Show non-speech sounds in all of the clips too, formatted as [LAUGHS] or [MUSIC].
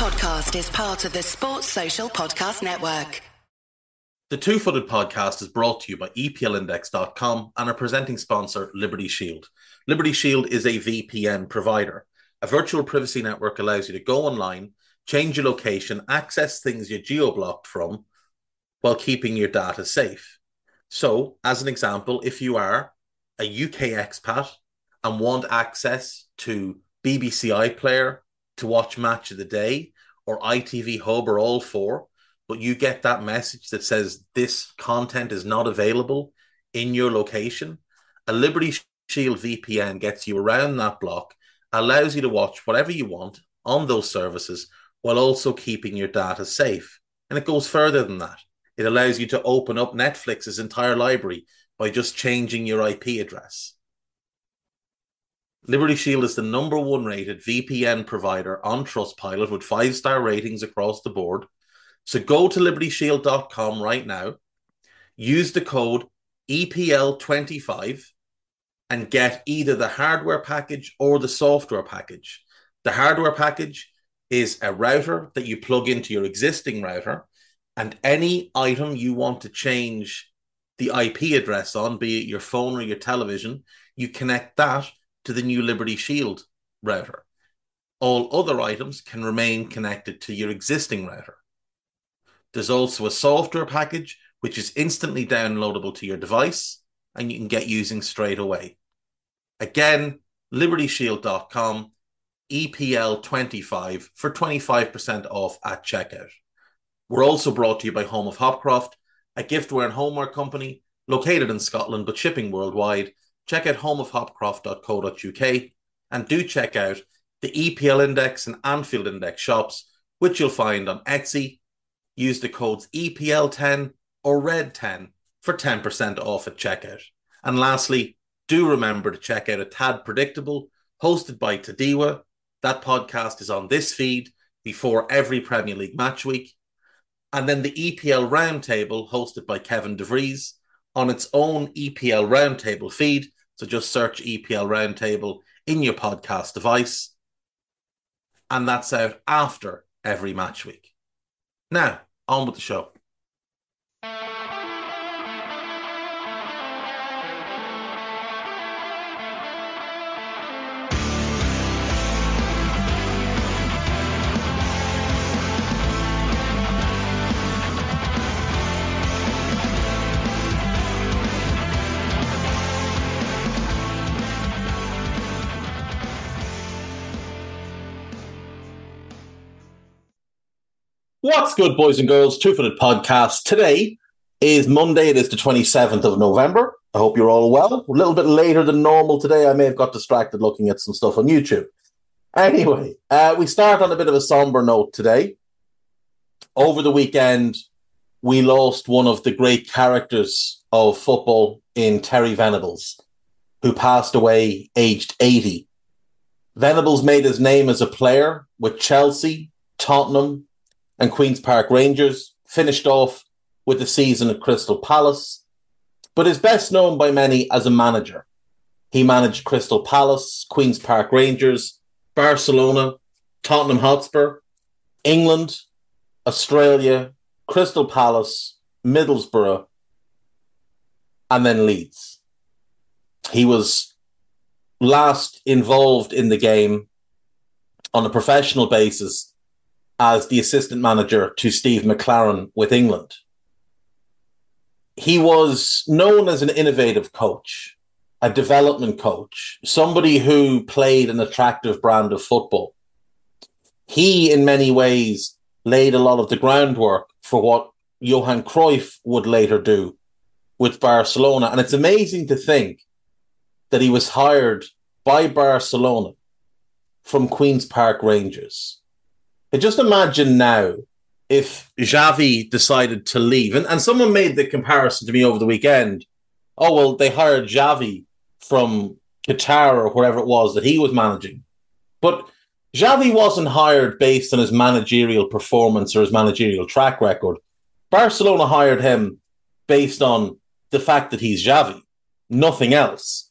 podcast is part of the Sports Social Podcast Network. The Two Footed Podcast is brought to you by EPLindex.com and our presenting sponsor, Liberty Shield. Liberty Shield is a VPN provider. A virtual privacy network allows you to go online, change your location, access things you're geo blocked from while keeping your data safe. So, as an example, if you are a UK expat and want access to BBC iPlayer to watch Match of the Day or ITV Hub or all four, but you get that message that says this content is not available in your location, a Liberty Shield VPN gets you around that block, allows you to watch whatever you want on those services while also keeping your data safe. And it goes further than that. It allows you to open up Netflix's entire library by just changing your IP address. Liberty Shield is the number one rated VPN provider on Trustpilot with five star ratings across the board so go to libertyshield.com right now, use the code EPL25 and get either the hardware package or the software package. The hardware package is a router that you plug into your existing router, and any item you want to change the IP address on, be it your phone or your television, you connect that to the new Liberty Shield router. All other items can remain connected to your existing router. There's also a software package which is instantly downloadable to your device and you can get using straight away. Again, libertyshield.com, EPL25 for 25% off at checkout. We're also brought to you by Home of Hopcroft, a giftware and homeware company located in Scotland but shipping worldwide. Check out homeofhopcroft.co.uk and do check out the EPL Index and Anfield Index shops, which you'll find on Etsy, use the codes EPL10 or RED10 for 10% off at checkout. And lastly, do remember to check out A Tad Predictable, hosted by Tadiwa. That podcast is on this feed before every Premier League match week. And then the EPL Roundtable, hosted by Kevin DeVries, on its own EPL Roundtable feed. So just search EPL Roundtable in your podcast device. And that's out after every match week. Now, on with the show. What's good, boys and girls? Two Footed Podcast. Today is Monday. It is the 27th of November. I hope you're all well. A little bit later than normal today. I may have got distracted looking at some stuff on YouTube. Anyway, uh, we start on a bit of a somber note today. Over the weekend, we lost one of the great characters of football in Terry Venables, who passed away aged 80. Venables made his name as a player with Chelsea, Tottenham, and Queen's Park Rangers, finished off with the season at Crystal Palace, but is best known by many as a manager. He managed Crystal Palace, Queen's Park Rangers, Barcelona, Tottenham Hotspur, England, Australia, Crystal Palace, Middlesbrough, and then Leeds. He was last involved in the game on a professional basis as the assistant manager to Steve McClaren with England. He was known as an innovative coach, a development coach, somebody who played an attractive brand of football. He, in many ways, laid a lot of the groundwork for what Johan Cruyff would later do with Barcelona. And it's amazing to think that he was hired by Barcelona from Queen's Park Rangers just imagine now if Xavi decided to leave, and, and someone made the comparison to me over the weekend. Oh, well, they hired Xavi from Qatar or wherever it was that he was managing. But Xavi wasn't hired based on his managerial performance or his managerial track record. Barcelona hired him based on the fact that he's Xavi, nothing else.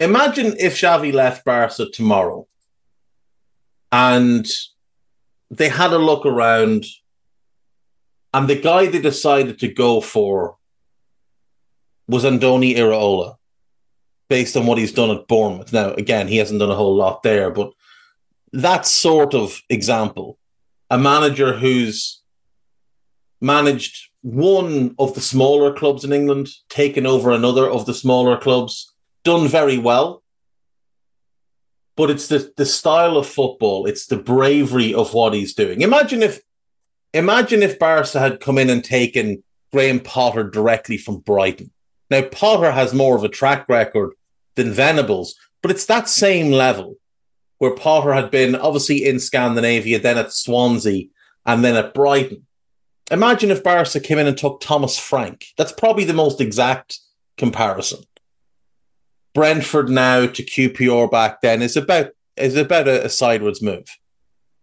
Imagine if Xavi left Barca tomorrow And they had a look around, and the guy they decided to go for was Andoni Iraola, based on what he's done at Bournemouth. Now, again, he hasn't done a whole lot there, but that sort of example, a manager who's managed one of the smaller clubs in England, taken over another of the smaller clubs, done very well. But it's the, the style of football, it's the bravery of what he's doing. Imagine if imagine if Barca had come in and taken Graham Potter directly from Brighton. Now Potter has more of a track record than Venables, but it's that same level where Potter had been obviously in Scandinavia, then at Swansea, and then at Brighton. Imagine if Barca came in and took Thomas Frank. That's probably the most exact comparison. Brentford now to QPR back then is about is about a, a sideways move.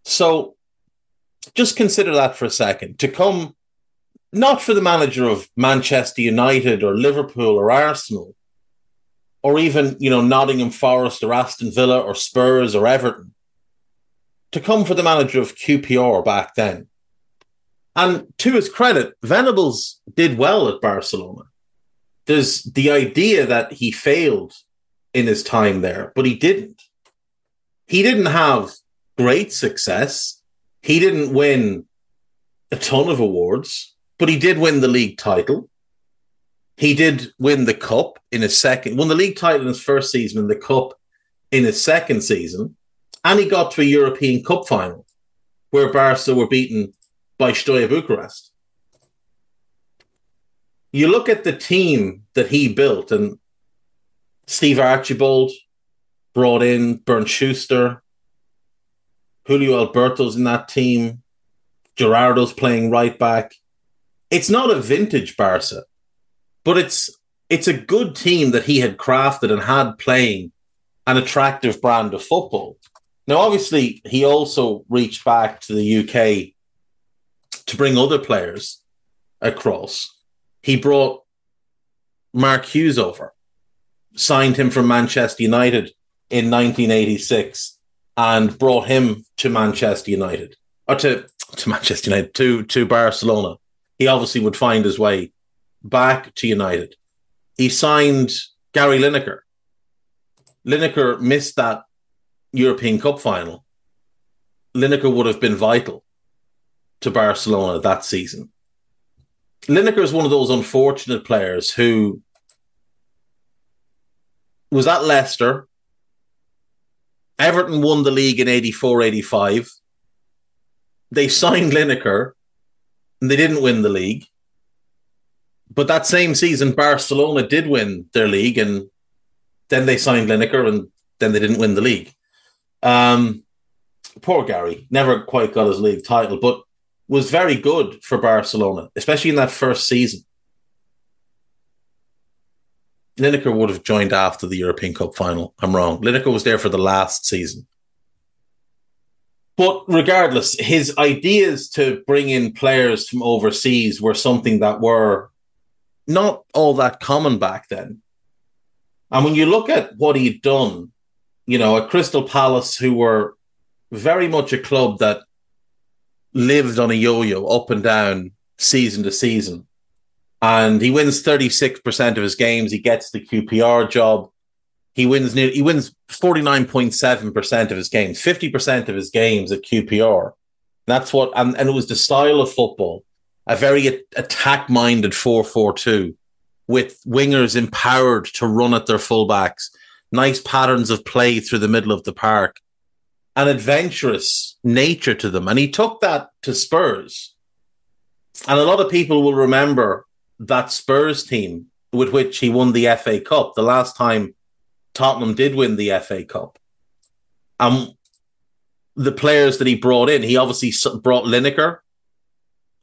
So just consider that for a second. To come not for the manager of Manchester United or Liverpool or Arsenal, or even, you know, Nottingham Forest or Aston Villa or Spurs or Everton, to come for the manager of QPR back then. And to his credit, Venables did well at Barcelona there's the idea that he failed in his time there, but he didn't. He didn't have great success. He didn't win a ton of awards, but he did win the league title. He did win the cup in his second, won the league title in his first season and the cup in his second season. And he got to a European Cup final where Barca were beaten by Steaua Bucharest you look at the team that he built, and Steve Archibald brought in Bernd Schuster, Julio Alberto's in that team, Gerardo's playing right back. It's not a vintage Barca, but it's it's a good team that he had crafted and had playing an attractive brand of football. Now, obviously, he also reached back to the UK to bring other players across he brought Mark Hughes over, signed him from Manchester United in 1986, and brought him to Manchester United or to to Manchester United to to Barcelona. He obviously would find his way back to United. He signed Gary Lineker. Lineker missed that European Cup final. Lineker would have been vital to Barcelona that season. Lineker is one of those unfortunate players who was at Leicester. Everton won the league in 84 85. They signed Lineker and they didn't win the league. But that same season, Barcelona did win their league and then they signed Lineker and then they didn't win the league. Um, poor Gary never quite got his league title, but was very good for Barcelona, especially in that first season. Lineker would have joined after the European Cup final. I'm wrong. Lineker was there for the last season. But regardless, his ideas to bring in players from overseas were something that were not all that common back then. And when you look at what he'd done, you know, at Crystal Palace, who were very much a club that lived on a yo-yo up and down season to season. And he wins 36% of his games. He gets the QPR job. He wins near, he wins 49.7% of his games, 50% of his games at QPR. That's what, and, and it was the style of football, a very attack minded 4 4 2 with wingers empowered to run at their fullbacks, nice patterns of play through the middle of the park an adventurous nature to them. And he took that to Spurs. And a lot of people will remember that Spurs team with which he won the FA Cup, the last time Tottenham did win the FA Cup. Um, the players that he brought in, he obviously brought Lineker,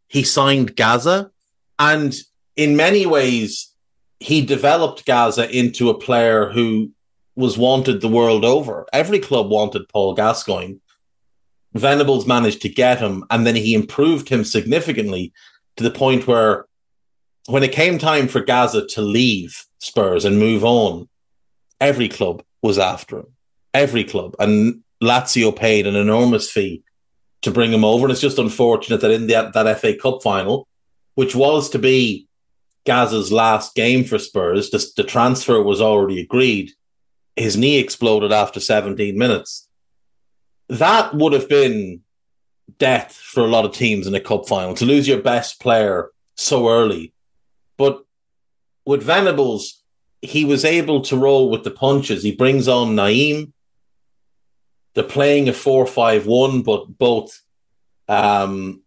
he signed Gazza, and in many ways, he developed Gazza into a player who was wanted the world over. Every club wanted Paul Gascoigne. Venables managed to get him, and then he improved him significantly to the point where when it came time for Gazza to leave Spurs and move on, every club was after him. Every club. And Lazio paid an enormous fee to bring him over. And it's just unfortunate that in that, that FA Cup final, which was to be Gazza's last game for Spurs, the, the transfer was already agreed. His knee exploded after 17 minutes. That would have been death for a lot of teams in a cup final to lose your best player so early. But with Venables, he was able to roll with the punches. He brings on Nayim. They're playing a 4 5 1, but both um,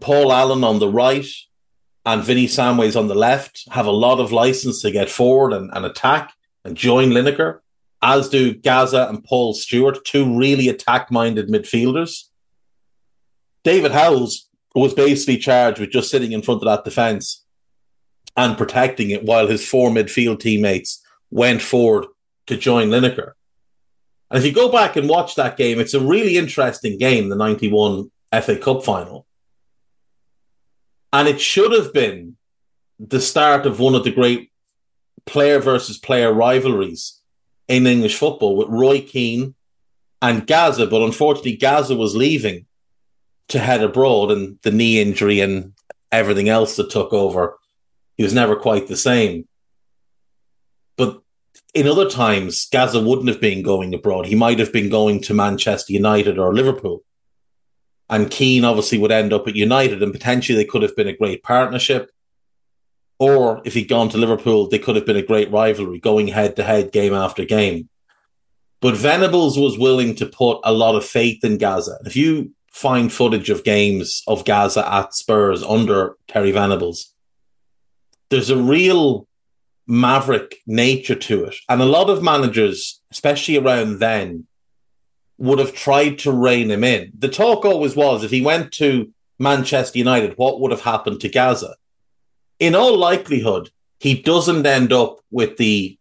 Paul Allen on the right and Vinny Samways on the left have a lot of license to get forward and, and attack and join Lineker, as do Gaza and Paul Stewart, two really attack minded midfielders. David Howells was basically charged with just sitting in front of that defence and protecting it while his four midfield teammates went forward to join Lineker. And if you go back and watch that game, it's a really interesting game, the 91 FA Cup final. And it should have been the start of one of the great player versus player rivalries in English football with Roy Keane and Gazza. But unfortunately, Gazza was leaving to head abroad, and the knee injury and everything else that took over, he was never quite the same. But in other times, Gazza wouldn't have been going abroad. He might have been going to Manchester United or Liverpool. And Keane obviously would end up at United, and potentially they could have been a great partnership. Or if he'd gone to Liverpool, they could have been a great rivalry, going head to head, game after game. But Venables was willing to put a lot of faith in Gazza. If you find footage of games of Gazza at Spurs under Terry Venables, there's a real maverick nature to it. And a lot of managers, especially around then, would have tried to rein him in. The talk always was if he went to Manchester United, what would have happened to Gazza? In all likelihood, he doesn't end up with the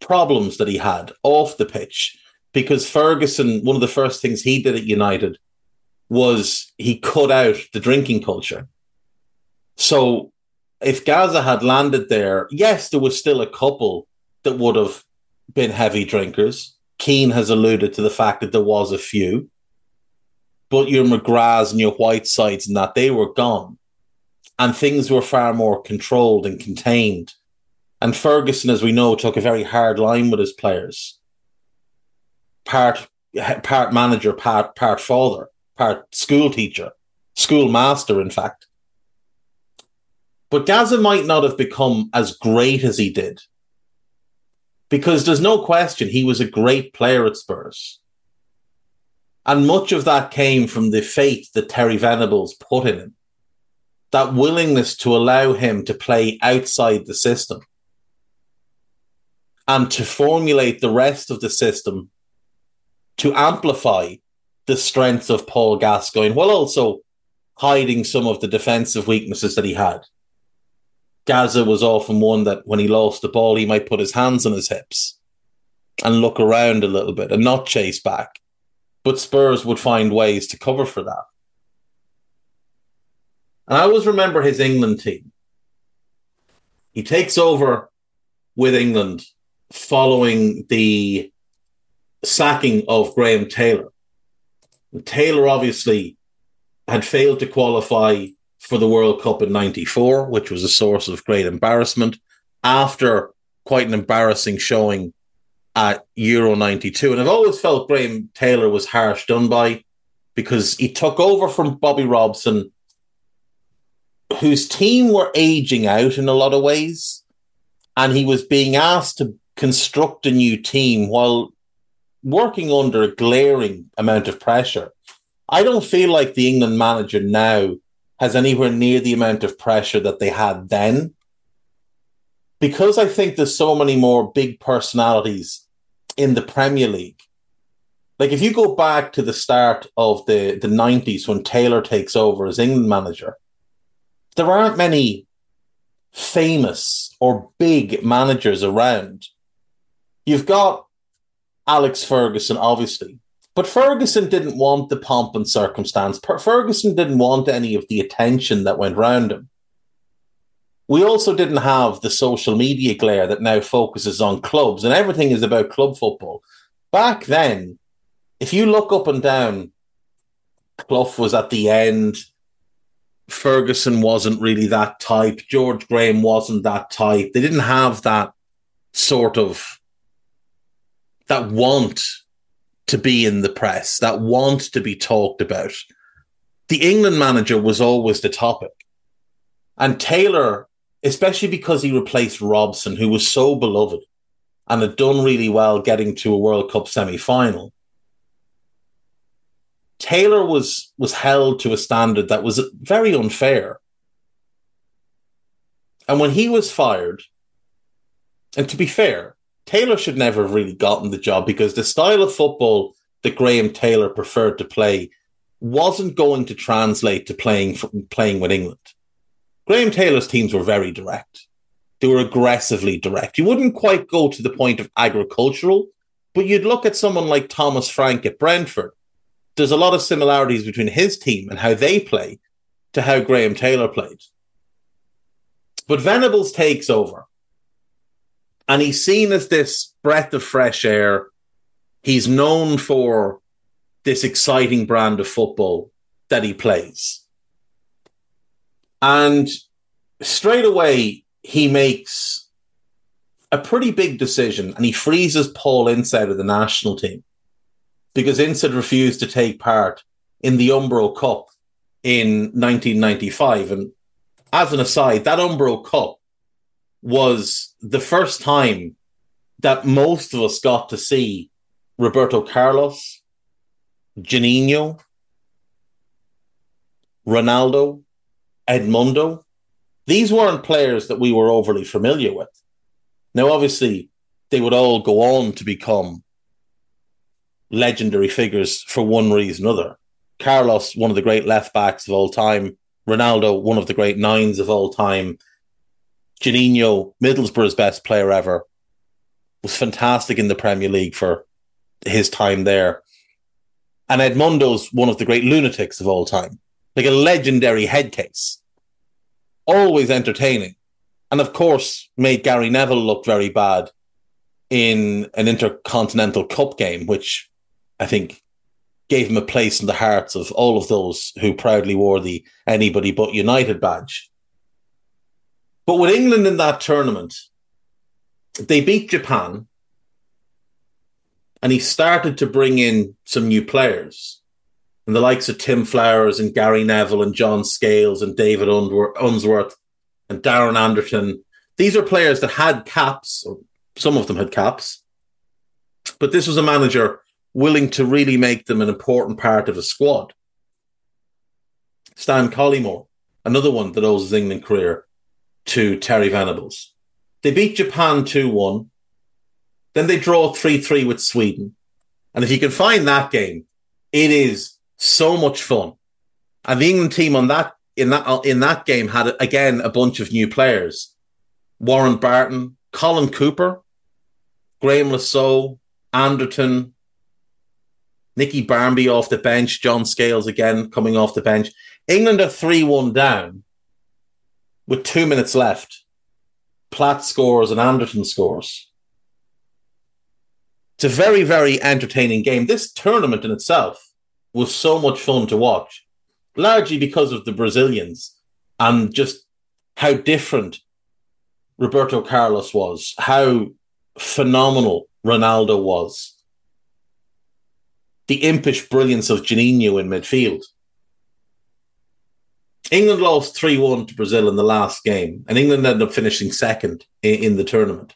problems that he had off the pitch because Ferguson, one of the first things he did at United was he cut out the drinking culture. So if Gazza had landed there, yes, there was still a couple that would have been heavy drinkers. Keane has alluded to the fact that there was a few, but your McGraths and your Whitesides and that they were gone, and things were far more controlled and contained. And Ferguson, as we know, took a very hard line with his players. Part part manager, part part father, part school teacher, school master, in fact. But Gazza might not have become as great as he did. Because there's no question he was a great player at Spurs. And much of that came from the faith that Terry Venables put in him. That willingness to allow him to play outside the system and to formulate the rest of the system to amplify the strength of Paul Gascoigne while also hiding some of the defensive weaknesses that he had. Gazza was often one that when he lost the ball, he might put his hands on his hips and look around a little bit and not chase back. But Spurs would find ways to cover for that. And I always remember his England team. He takes over with England following the sacking of Graham Taylor. Taylor obviously had failed to qualify for the World Cup in 94, which was a source of great embarrassment after quite an embarrassing showing at Euro 92. And I've always felt Graham Taylor was harsh done by because he took over from Bobby Robson, whose team were aging out in a lot of ways. And he was being asked to construct a new team while working under a glaring amount of pressure. I don't feel like the England manager now has anywhere near the amount of pressure that they had then. Because I think there's so many more big personalities in the Premier League. Like if you go back to the start of the, the 90s when Taylor takes over as England manager, there aren't many famous or big managers around. You've got Alex Ferguson, obviously, but Ferguson didn't want the pomp and circumstance. Ferguson didn't want any of the attention that went round him. We also didn't have the social media glare that now focuses on clubs, and everything is about club football. back then, if you look up and down, Clough was at the end. Ferguson wasn't really that type. George Graham wasn't that type. They didn't have that sort of that want to be in the press, that want to be talked about. The England manager was always the topic. And Taylor, especially because he replaced Robson, who was so beloved and had done really well getting to a World Cup semi final, Taylor was was held to a standard that was very unfair. And when he was fired, and to be fair, Taylor should never have really gotten the job because the style of football that Graham Taylor preferred to play wasn't going to translate to playing playing with England. Graham Taylor's teams were very direct. They were aggressively direct. You wouldn't quite go to the point of agricultural, but you'd look at someone like Thomas Frank at Brentford, there's a lot of similarities between his team and how they play to how Graham Taylor played. But Venables takes over. And he's seen as this breath of fresh air. He's known for this exciting brand of football that he plays. And straight away, he makes a pretty big decision and he freezes Paul inside of the national team because Ince refused to take part in the Umbro Cup in 1995. And as an aside, that Umbro Cup was the first time that most of us got to see Roberto Carlos, Juninho, Ronaldo, Edmundo. These weren't players that we were overly familiar with. Now, obviously, they would all go on to become legendary figures for one reason or another. Carlos, one of the great left backs of all time. Ronaldo, one of the great nines of all time. Juninho, Middlesbrough's best player ever, was fantastic in the Premier League for his time there. And Edmundo's one of the great lunatics of all time, like a legendary head case. Always entertaining. And of course, made Gary Neville look very bad in an Intercontinental Cup game, which I think gave him a place in the hearts of all of those who proudly wore the anybody but United badge. But with England in that tournament, they beat Japan and he started to bring in some new players. And the likes of Tim Flowers and Gary Neville and John Scales and David Unsworth and Darren Anderton. These are players that had caps, or some of them had caps. But this was a manager willing to really make them an important part of the squad. Stan Collymore, another one that owes his England career to Terry Venables. They beat Japan 2 1. Then they draw 3 3 with Sweden. And if you can find that game, it is so much fun. And the England team on that in that in that game had again a bunch of new players: Warren Barton, Colin Cooper, Graham Saux, Anderton, Nicky Barmby off the bench, John Scales again coming off the bench. England are 3 1 down with two minutes left. Platt scores and Anderton scores. It's a very, very entertaining game. This tournament in itself was so much fun to watch, largely because of the Brazilians and just how different Roberto Carlos was, how phenomenal Ronaldo was the impish brilliance of Juninho in midfield. England lost 3 1 to Brazil in the last game, and England ended up finishing second in, in the tournament.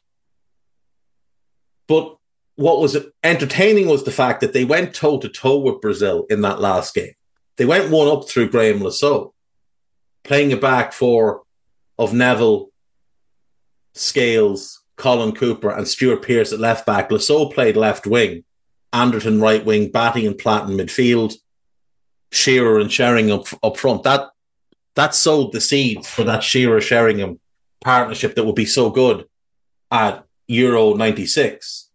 But what was entertaining was the fact that they went toe to toe with Brazil in that last game. They went one up through Graham Saux, playing a back four of Neville, Scales, Colin Cooper, and Stuart Pearce at left back. Saux played left wing, Anderton right wing, Batty and Platt in midfield, Shearer and Sheringham up, up front. That that sowed the seeds for that Shearer Sheringham partnership that would be so good at Euro 96.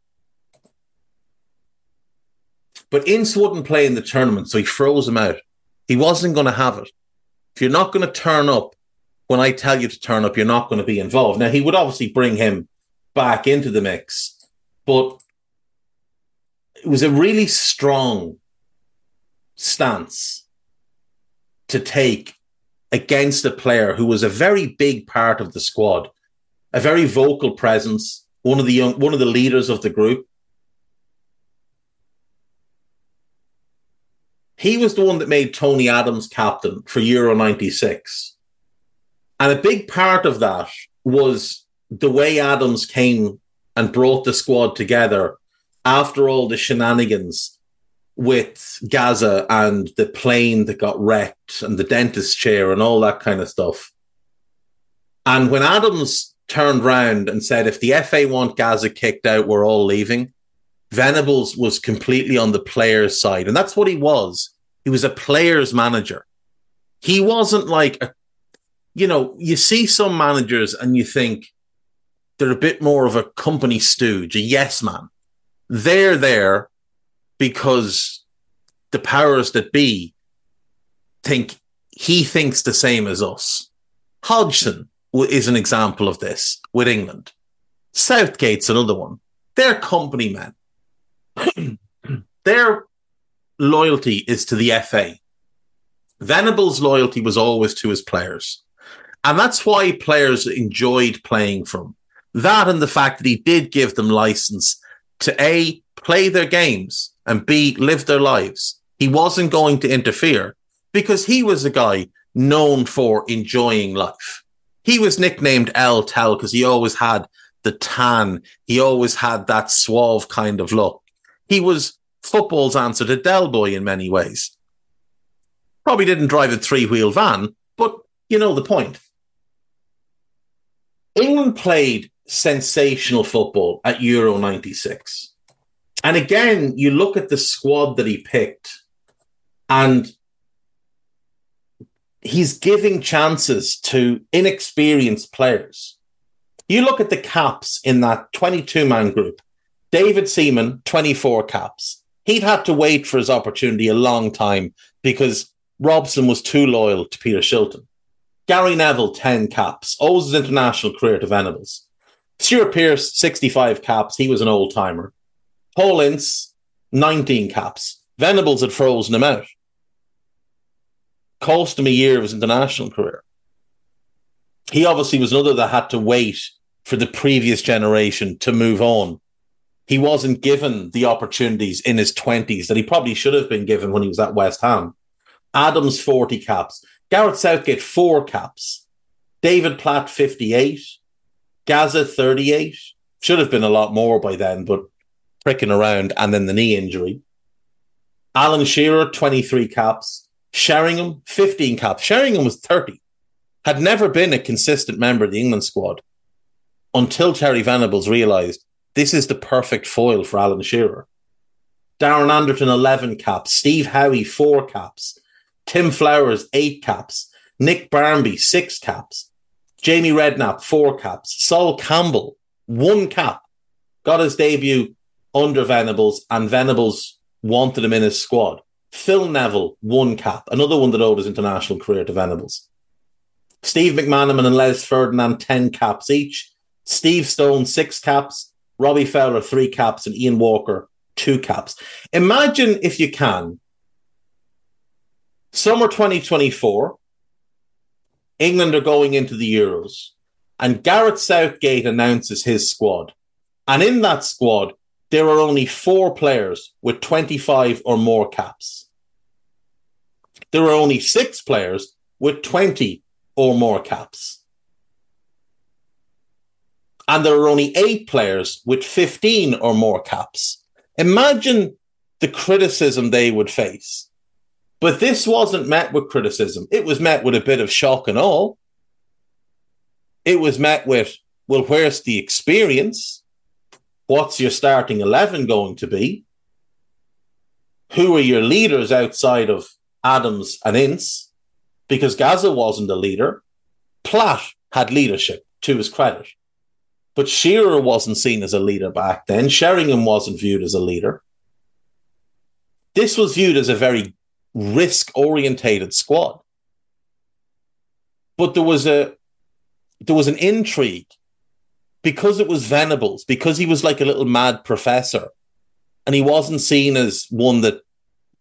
But Ince wouldn't play in the tournament, so he froze him out. He wasn't going to have it. If you're not going to turn up when I tell you to turn up, you're not going to be involved. Now, he would obviously bring him back into the mix, but it was a really strong stance to take against a player who was a very big part of the squad, a very vocal presence, one of the young, one of the leaders of the group. He was the one that made Tony Adams captain for Euro 96. And a big part of that was the way Adams came and brought the squad together after all the shenanigans with Gazza and the plane that got wrecked and the dentist chair and all that kind of stuff. And when Adams turned round and said, if the FA want Gazza kicked out, we're all leaving, Venables was completely on the player's side. And that's what he was. He was a player's manager. He wasn't like a, you know, you see some managers and you think they're a bit more of a company stooge, a yes man. They're there because the powers that be think he thinks the same as us. Hodgson is an example of this with England. Southgate's another one. They're company men. [CLEARS THROAT] Their loyalty is to the FA. Venables' loyalty was always to his players. And that's why players enjoyed playing from that and the fact that he did give them license to A, play their games and B, live their lives. He wasn't going to interfere because he was a guy known for enjoying life. He was nicknamed El Tel because he always had the tan. He always had that suave kind of look. He was football's answer to Del Boy in many ways. Probably didn't drive a three wheel van, but you know the point. England played sensational football at Euro 96. And again, you look at the squad that he picked, and he's giving chances to inexperienced players. You look at the caps in that 22 man group. David Seaman, 24 caps. He'd had to wait for his opportunity a long time because Robson was too loyal to Peter Shilton. Gary Neville, 10 caps. Owes his international career to Venables. Stuart Pearce, 65 caps. He was an old timer. Paul Ince, 19 caps. Venables had frozen him out. Cost him a year of his international career. He obviously was another that had to wait for the previous generation to move on. He wasn't given the opportunities in his 20s that he probably should have been given when he was at West Ham. Adams, 40 caps. Gareth Southgate, four caps. David Platt, 58. Gazza, 38. Should have been a lot more by then, but pricking around and then the knee injury. Alan Shearer, 23 caps. Sheringham, 15 caps. Sheringham was 30. Had never been a consistent member of the England squad until Terry Venables realised this is the perfect foil for Alan Shearer. Darren Anderton, 11 caps. Steve Howie, 4 caps. Tim Flowers, 8 caps. Nick Barmby, 6 caps. Jamie Redknapp, 4 caps. Sol Campbell, 1 cap. Got his debut under Venables, and Venables wanted him in his squad. Phil Neville, one cap, another one that owed his international career to Venables. Steve McManaman and Les Ferdinand, 10 caps each. Steve Stone, six caps. Robbie Fowler, three caps. And Ian Walker, two caps. Imagine, if you can, summer 2024, England are going into the Euros, and Gareth Southgate announces his squad. And in that squad, there are only four players with 25 or more caps. There are only six players with 20 or more caps. And there are only eight players with 15 or more caps. Imagine the criticism they would face. But this wasn't met with criticism. It was met with a bit of shock and awe. It was met with, well, where's the experience? What's your starting 11 going to be? Who are your leaders outside of Adams and Ince? Because Gazza wasn't a leader. Platt had leadership to his credit. But Shearer wasn't seen as a leader back then. Sheringham wasn't viewed as a leader. This was viewed as a very risk orientated squad. But there was a there was an intrigue because it was Venables, because he was like a little mad professor, and he wasn't seen as one that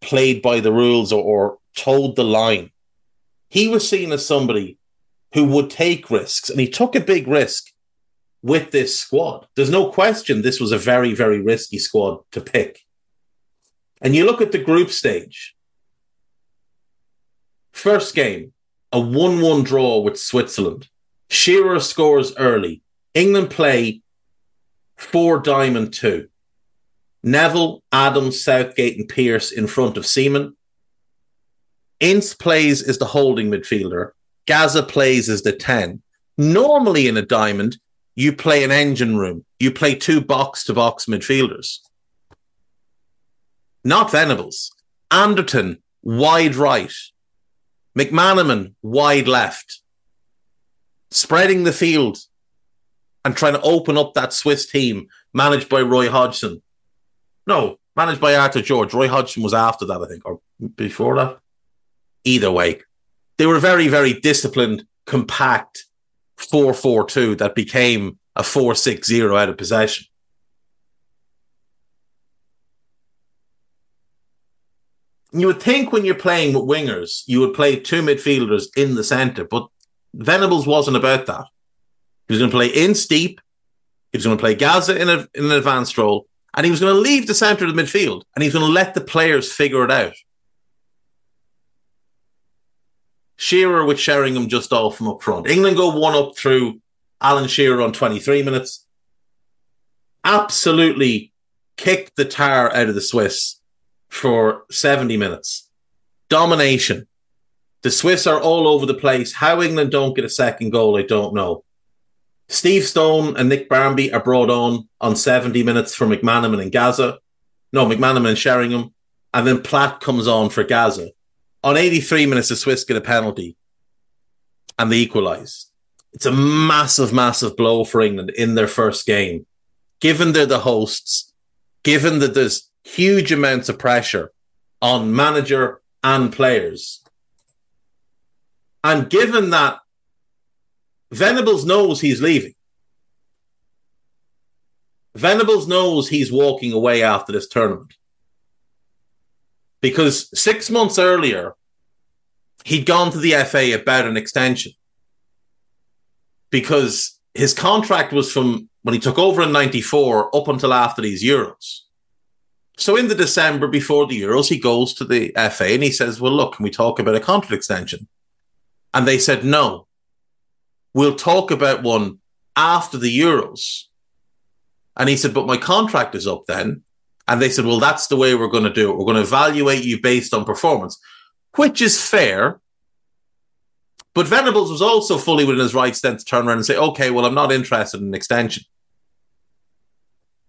played by the rules or, or told the line. He was seen as somebody who would take risks, and he took a big risk with this squad. There's no question this was a very, very risky squad to pick. And you look at the group stage. First game, a 1 1 draw with Switzerland. Shearer scores early. England play four diamond two. Neville, Adams, Southgate, and Pearce in front of Seaman. Ince plays as the holding midfielder. Gazza plays as the 10. Normally in a diamond, you play an engine room. You play two box to box midfielders. Not Venables. Anderton, wide right. McManaman, wide left. Spreading the field and trying to open up that Swiss team managed by Roy Hodgson no, managed by Artur Jorge. Roy Hodgson was after that, I think, or before that. Either way, they were very, very disciplined, compact 4 4 2 that became a 4 6 0 out of possession. You would think when you're playing with wingers, you would play two midfielders in the centre, but Venables wasn't about that. He was going to play in steep. He was going to play Gazza in, a, in an advanced role, and he was going to leave the centre of the midfield and he's going to let the players figure it out. Shearer with Sheringham just off from up front. England go one up through Alan Shearer on 23 minutes. Absolutely kicked the tar out of the Swiss for 70 minutes. Domination. The Swiss are all over the place. How England don't get a second goal, I don't know. Steve Stone and Nick Barmby are brought on on 70 minutes for McManaman and Gazza. No, McManaman and Sheringham. And then Platt comes on for Gazza. On 83 minutes, the Swiss get a penalty and they equalise. It's a massive, massive blow for England in their first game. Given they're the hosts, given that there's huge amounts of pressure on manager and players, and given that Venables knows he's leaving. Venables knows he's walking away after this tournament. Because six months earlier, he'd gone to the FA about an extension. Because his contract was from when he took over in 94 up until after these Euros. So in the December before the Euros, he goes to the FA and he says, Well, look, can we talk about a contract extension? And they said no we'll talk about one after the Euros. And he said, but my contract is up then. And they said, well, that's the way we're going to do it. We're going to evaluate you based on performance, which is fair. But Venables was also fully within his rights then to turn around and say, okay, well, I'm not interested in an extension.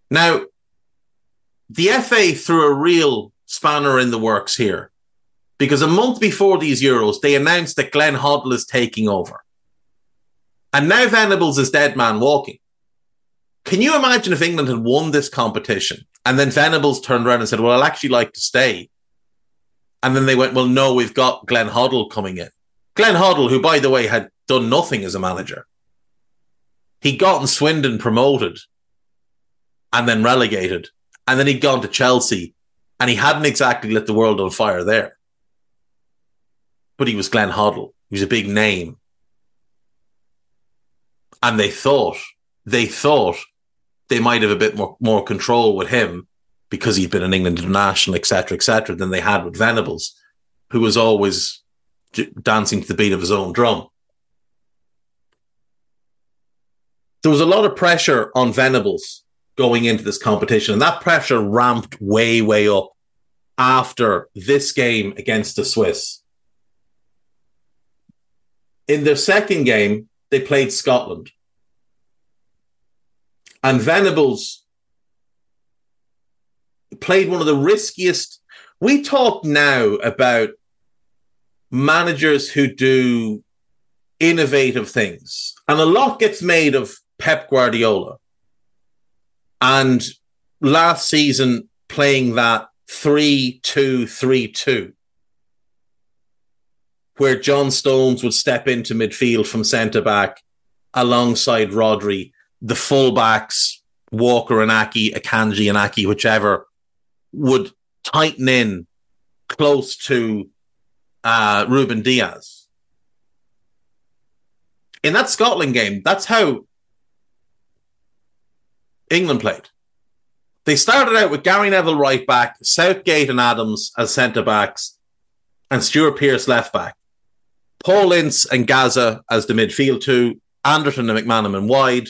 Now, the FA threw a real spanner in the works here because a month before these Euros, they announced that Glenn Hoddle is taking over. And now Venables is dead man walking. Can you imagine if England had won this competition and then Venables turned around and said, Well, I'll actually like to stay. And then they went, Well, no, we've got Glenn Hoddle coming in. Glenn Hoddle, who, by the way, had done nothing as a manager. He'd gotten Swindon promoted and then relegated. And then he'd gone to Chelsea and he hadn't exactly lit the world on fire there. But he was Glenn Hoddle. He was a big name and they thought they thought they might have a bit more more control with him because he'd been an England international, etc., etc., than they had with Venables, who was always j- dancing to the beat of his own drum. There was a lot of pressure on Venables going into this competition, and that pressure ramped way, way up after this game against the Swiss. In their second game, they played Scotland. And Venables played one of the riskiest. We talk now about managers who do innovative things, and a lot gets made of Pep Guardiola. And last season, playing that 3 2 3 2 where John Stones would step into midfield from centre back alongside Rodri, the fullbacks, Walker and Aké, Akanji and Aké, whichever, would tighten in close to uh, Ruben Dias. In that Scotland game, that's how England played. They started out with Gary Neville right back, Southgate and Adams as centre backs, and Stuart Pearce left back. Paul Ince and Gazza as the midfield two, Anderton and McManaman wide,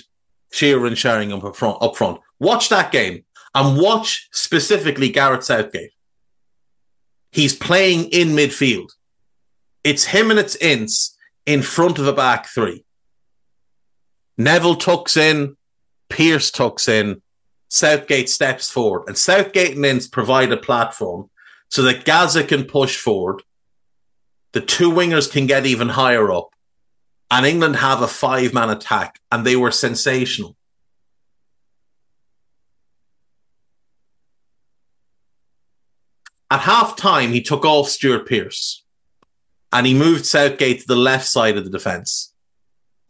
Shearer and Sheringham up front, up front. Watch that game and watch specifically Gareth Southgate. He's playing in midfield. It's him and it's Ince in front of a back three. Neville tucks in, Pearce tucks in, Southgate steps forward, and Southgate and Ince provide a platform so that Gazza can push forward. The two wingers can get even higher up, and England have a five man attack, and they were sensational. At half time, he took off Stuart Pearce and he moved Southgate to the left side of the defence.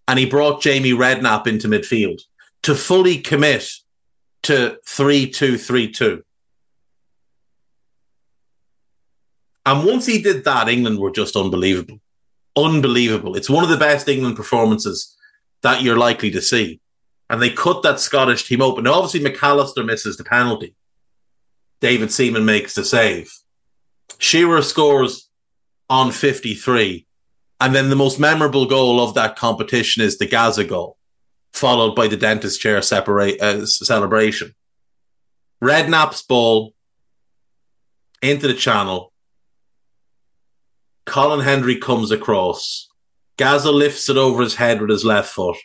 And he brought Jamie Redknapp into midfield to fully commit to 3 2 3 2. And once he did that, England were just unbelievable. Unbelievable. It's one of the best England performances that you're likely to see. And they cut that Scottish team open. Now, obviously, McAllister misses the penalty. David Seaman makes the save. Shearer scores on 53. And then the most memorable goal of that competition is the Gazza goal, followed by the dentist chair separate, uh, celebration. Redknapp's ball into the channel. Colin Hendry comes across. Gazza lifts it over his head with his left foot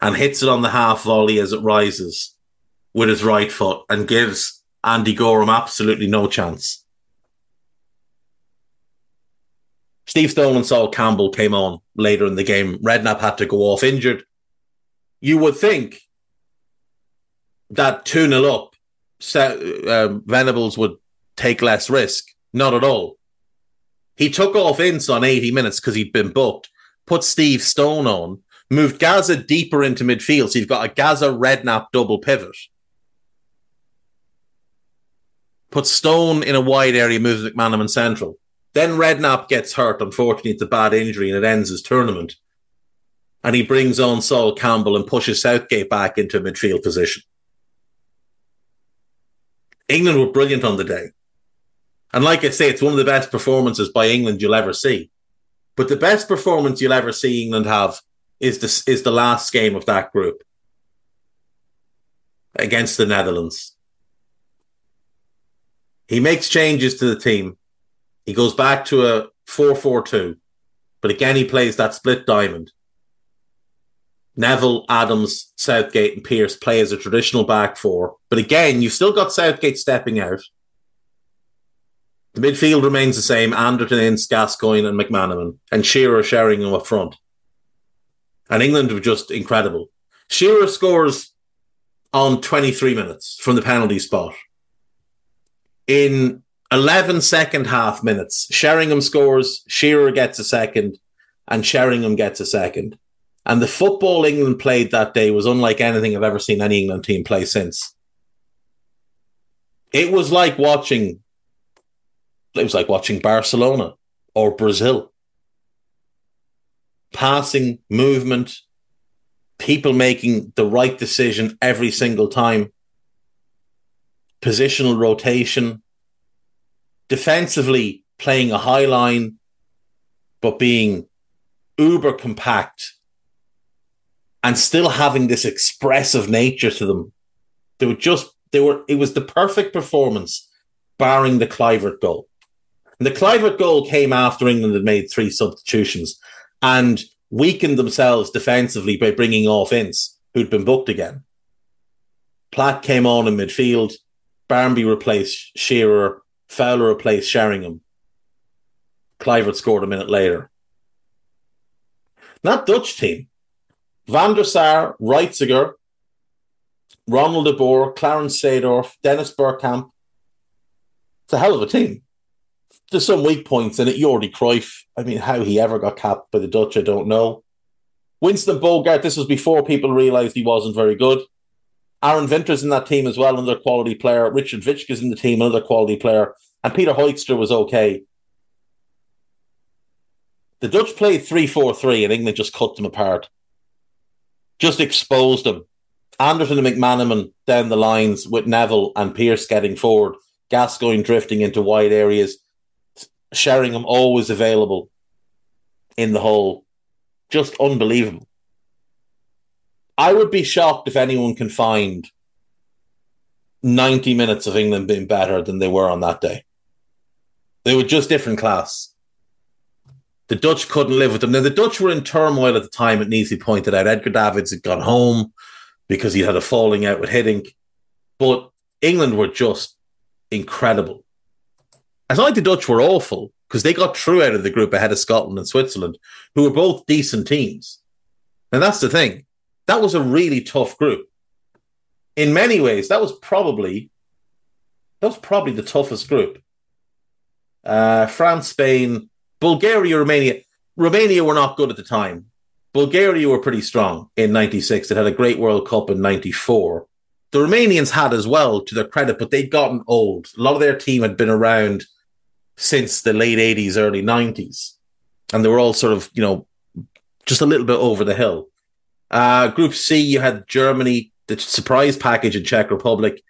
and hits it on the half volley as it rises with his right foot and gives Andy Goram absolutely no chance. Steve Stone and Sol Campbell came on later in the game. Redknapp had to go off injured. You would think that 2 0 up, uh, Venables would take less risk. Not at all. He took off Ince on 80 minutes because he'd been booked, put Steve Stone on, moved Gazza deeper into midfield. So you've got a Gazza Redknapp double pivot. Put Stone in a wide area, moves McManaman central. Then Redknapp gets hurt. Unfortunately, it's a bad injury and it ends his tournament. And he brings on Sol Campbell and pushes Southgate back into a midfield position. England were brilliant on the day. And like I say, it's one of the best performances by England you'll ever see. But the best performance you'll ever see England have is the, is the last game of that group against the Netherlands. He makes changes to the team. He goes back to a 4 4 2. But again, he plays that split diamond. Neville, Adams, Southgate, and Pearce play as a traditional back four. But again, you've still got Southgate stepping out. The midfield remains the same Anderton, Ince, Gascoigne, and McManaman, and Shearer Sheringham up front. And England were just incredible. Shearer scores on 23 minutes from the penalty spot. In 11 second half minutes. Sheringham scores, Shearer gets a second, and Sheringham gets a second. And the football England played that day was unlike anything I've ever seen any England team play since. It was like watching it was like watching Barcelona or Brazil. Passing, movement, people making the right decision every single time. Positional rotation, defensively playing a high line, but being uber compact and still having this expressive nature to them. They were just, they were, it was the perfect performance, barring the Kluivert goal. And the Kluivert goal came after England had made three substitutions and weakened themselves defensively by bringing off Ince, who'd been booked again. Platt came on in midfield. Barmby replaced Shearer. Fowler replaced Sheringham. Kluivert scored a minute later. That Dutch team, Van der Sar, Reiziger, Ronald de Boer, Clarence Seedorf, Dennis Bergkamp. It's a hell of a team. There's some weak points in it. Jordi Cruyff, I mean, how he ever got capped by the Dutch, I don't know. Winston Bogarde, this was before people realised he wasn't very good. Aaron Winter's in that team as well, another quality player. Richard Witschge's in the team, another quality player. And Peter Hoekstra was okay. The Dutch played 3 4 3, and England just cut them apart. Just exposed them. Anderton and McManaman down the lines with Neville and Pearce getting forward, Gascoigne drifting into wide areas, Sheringham always available in the hole. Just unbelievable. I would be shocked if anyone can find 90 minutes of England being better than they were on that day. They were just different class. The Dutch couldn't live with them. Now, the Dutch were in turmoil at the time, it needs to be pointed out. Edgar Davids had gone home because he had a falling out with Hiddink. But England were just incredible. I thought the Dutch were awful because they got through out of the group ahead of Scotland and Switzerland, who were both decent teams. And that's the thing. That was a really tough group. In many ways, that was probably that was probably the toughest group. Uh, France, Spain, Bulgaria, Romania. Romania were not good at the time. Bulgaria were pretty strong in 96. They had a great World Cup in 94. The Romanians had as well, to their credit, but they'd gotten old. A lot of their team had been around since the late 80s, early 90s. And they were all sort of, you know, just a little bit over the hill. Uh, group C, you had Germany, the surprise package in Czech Republic,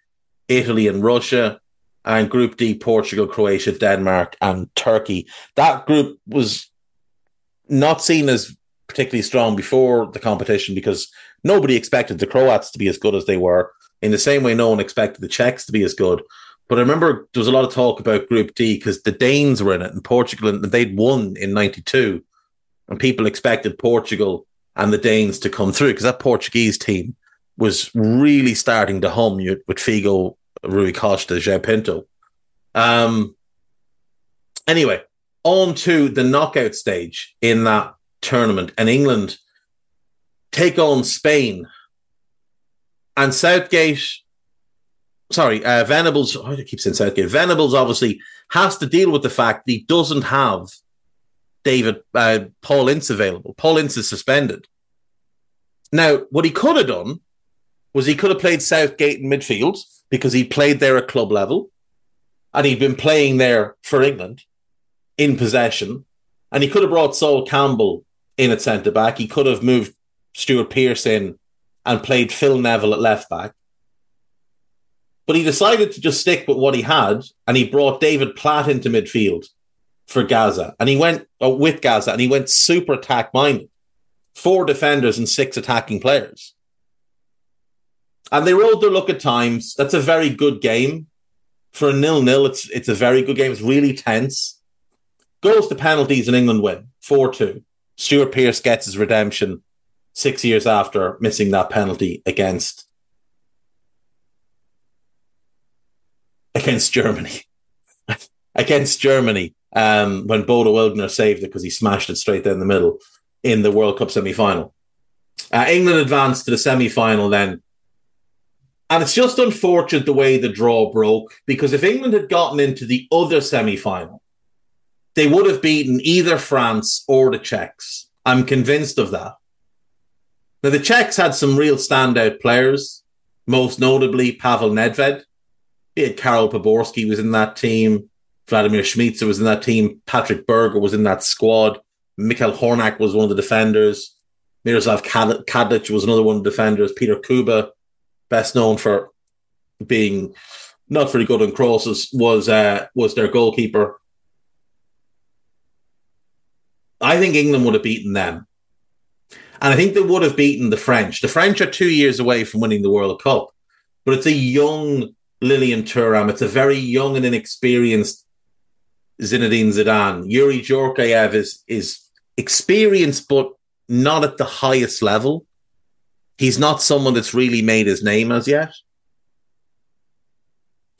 Italy and Russia, and Group D, Portugal, Croatia, Denmark, and Turkey. That group was not seen as particularly strong before the competition because nobody expected the Croats to be as good as they were. In the same way, no one expected the Czechs to be as good. But I remember there was a lot of talk about Group D because the Danes were in it and Portugal, and they'd won in 92. And people expected Portugal and the Danes to come through because that Portuguese team was really starting to hum with Figo, Rui Costa, João Pinto. Um, anyway, on to the knockout stage in that tournament, and England take on Spain. And Southgate sorry, uh, Venables. Oh, I keep saying Southgate. Venables obviously has to deal with the fact that he doesn't have David uh, Paul Ince available. Paul Ince is suspended. Now, what he could have done was he could have played Southgate in midfield because he played there at club level, and he'd been playing there for England in possession, and he could have brought Sol Campbell in at centre back. He could have moved Stuart Pearce in and played Phil Neville at left back. But he decided to just stick with what he had, and he brought David Platt into midfield for Gazza, and he went uh, with Gazza, and he went super attack minded, four defenders and six attacking players, and they rolled their luck at times. That's a very good game for a nil nil. It's it's a very good game. It's really tense. Goes to penalties, and England win four two. Stuart Pearce gets his redemption six years after missing that penalty against against Germany. [LAUGHS] against Germany, um, when Bodo Illgner saved it because he smashed it straight down the middle in the World Cup semi final. Uh, England advanced to the semi final then. And it's just unfortunate the way the draw broke because if England had gotten into the other semi final, they would have beaten either France or the Czechs. I'm convinced of that. Now, the Czechs had some real standout players, most notably Pavel Nedved, yeah, Karel Poborský was in that team. Vladimir Smicer was in that team. Patrick Berger was in that squad. Michael Horňák was one of the defenders. Miroslav Kadlec was another one of the defenders. Peter Kouba, best known for being not very good on crosses, was uh, was their goalkeeper. I think England would have beaten them. And I think they would have beaten the French. The French are two years away from winning the World Cup, but it's a young Lilian Thuram. It's a very young and inexperienced Zinedine Zidane. Yuri Djorkaeff is is experienced, but not at the highest level. He's not someone that's really made his name as yet.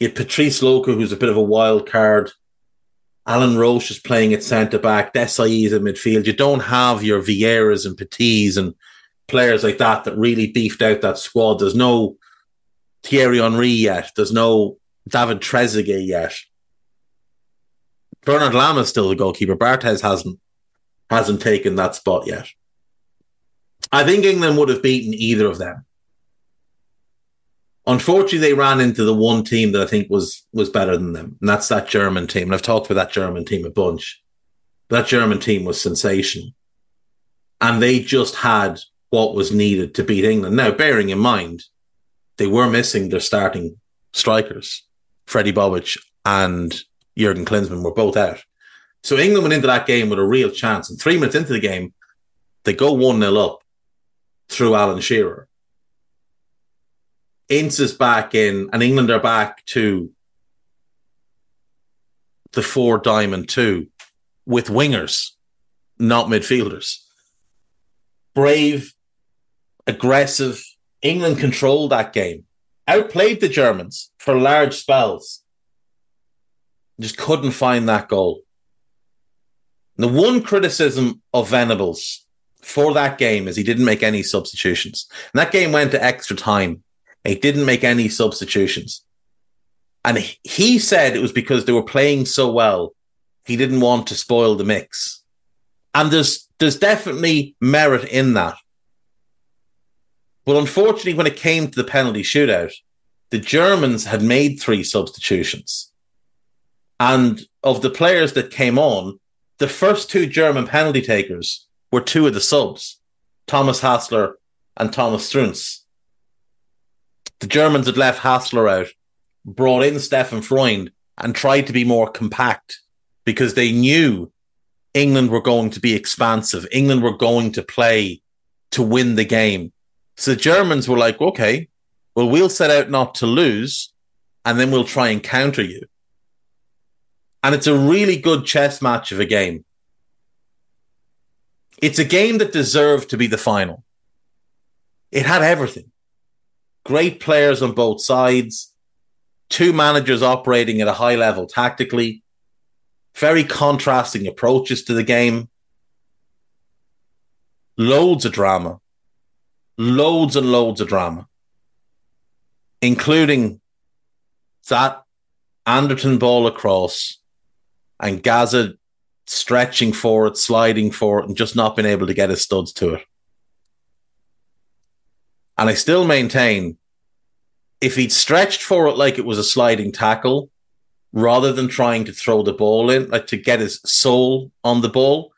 You had Patrice Loko, who's a bit of a wild card. Alain Roche is playing at centre back. Desailly is in midfield. You don't have your Vieiras and Petits and players like that that really beefed out that squad. There's no Thierry Henry yet. There's no David Trezeguet yet. Bernard Lama is still the goalkeeper. Barthez hasn't hasn't taken that spot yet. I think England would have beaten either of them. Unfortunately, they ran into the one team that I think was was better than them, and that's that German team. And I've talked about that German team a bunch. That German team was sensational, and they just had what was needed to beat England. Now, bearing in mind, they were missing their starting strikers, Fredi Bobic and Jurgen Klinsmann were both out. So England went into that game with a real chance. And three minutes into the game, they go 1 0 up through Alan Shearer. Ince is back in, and England are back to the four diamond two with wingers, not midfielders. Brave, aggressive. England controlled that game, outplayed the Germans for large spells. Just couldn't find that goal. The one criticism of Venables for that game is he didn't make any substitutions. And that game went to extra time. He didn't make any substitutions. And he said it was because they were playing so well, he didn't want to spoil the mix. And there's there's definitely merit in that. But unfortunately, when it came to the penalty shootout, the Germans had made three substitutions. And of the players that came on, the first two German penalty takers were two of the subs, Thomas Hässler and Thomas Strunz. The Germans had left Hässler out, brought in Stefan Freund, and tried to be more compact because they knew England were going to be expansive. England were going to play to win the game. So the Germans were like, okay, well, we'll set out not to lose, and then we'll try and counter you. And it's a really good chess match of a game. It's a game that deserved to be the final. It had everything. Great players on both sides, two managers operating at a high level tactically, very contrasting approaches to the game, loads of drama, loads and loads of drama, including that Anderton ball across and Gazza stretching for it, sliding for it, and just not being able to get his studs to it. And I still maintain if he'd stretched for it like it was a sliding tackle, rather than trying to throw the ball in, like to get his soul on the ball,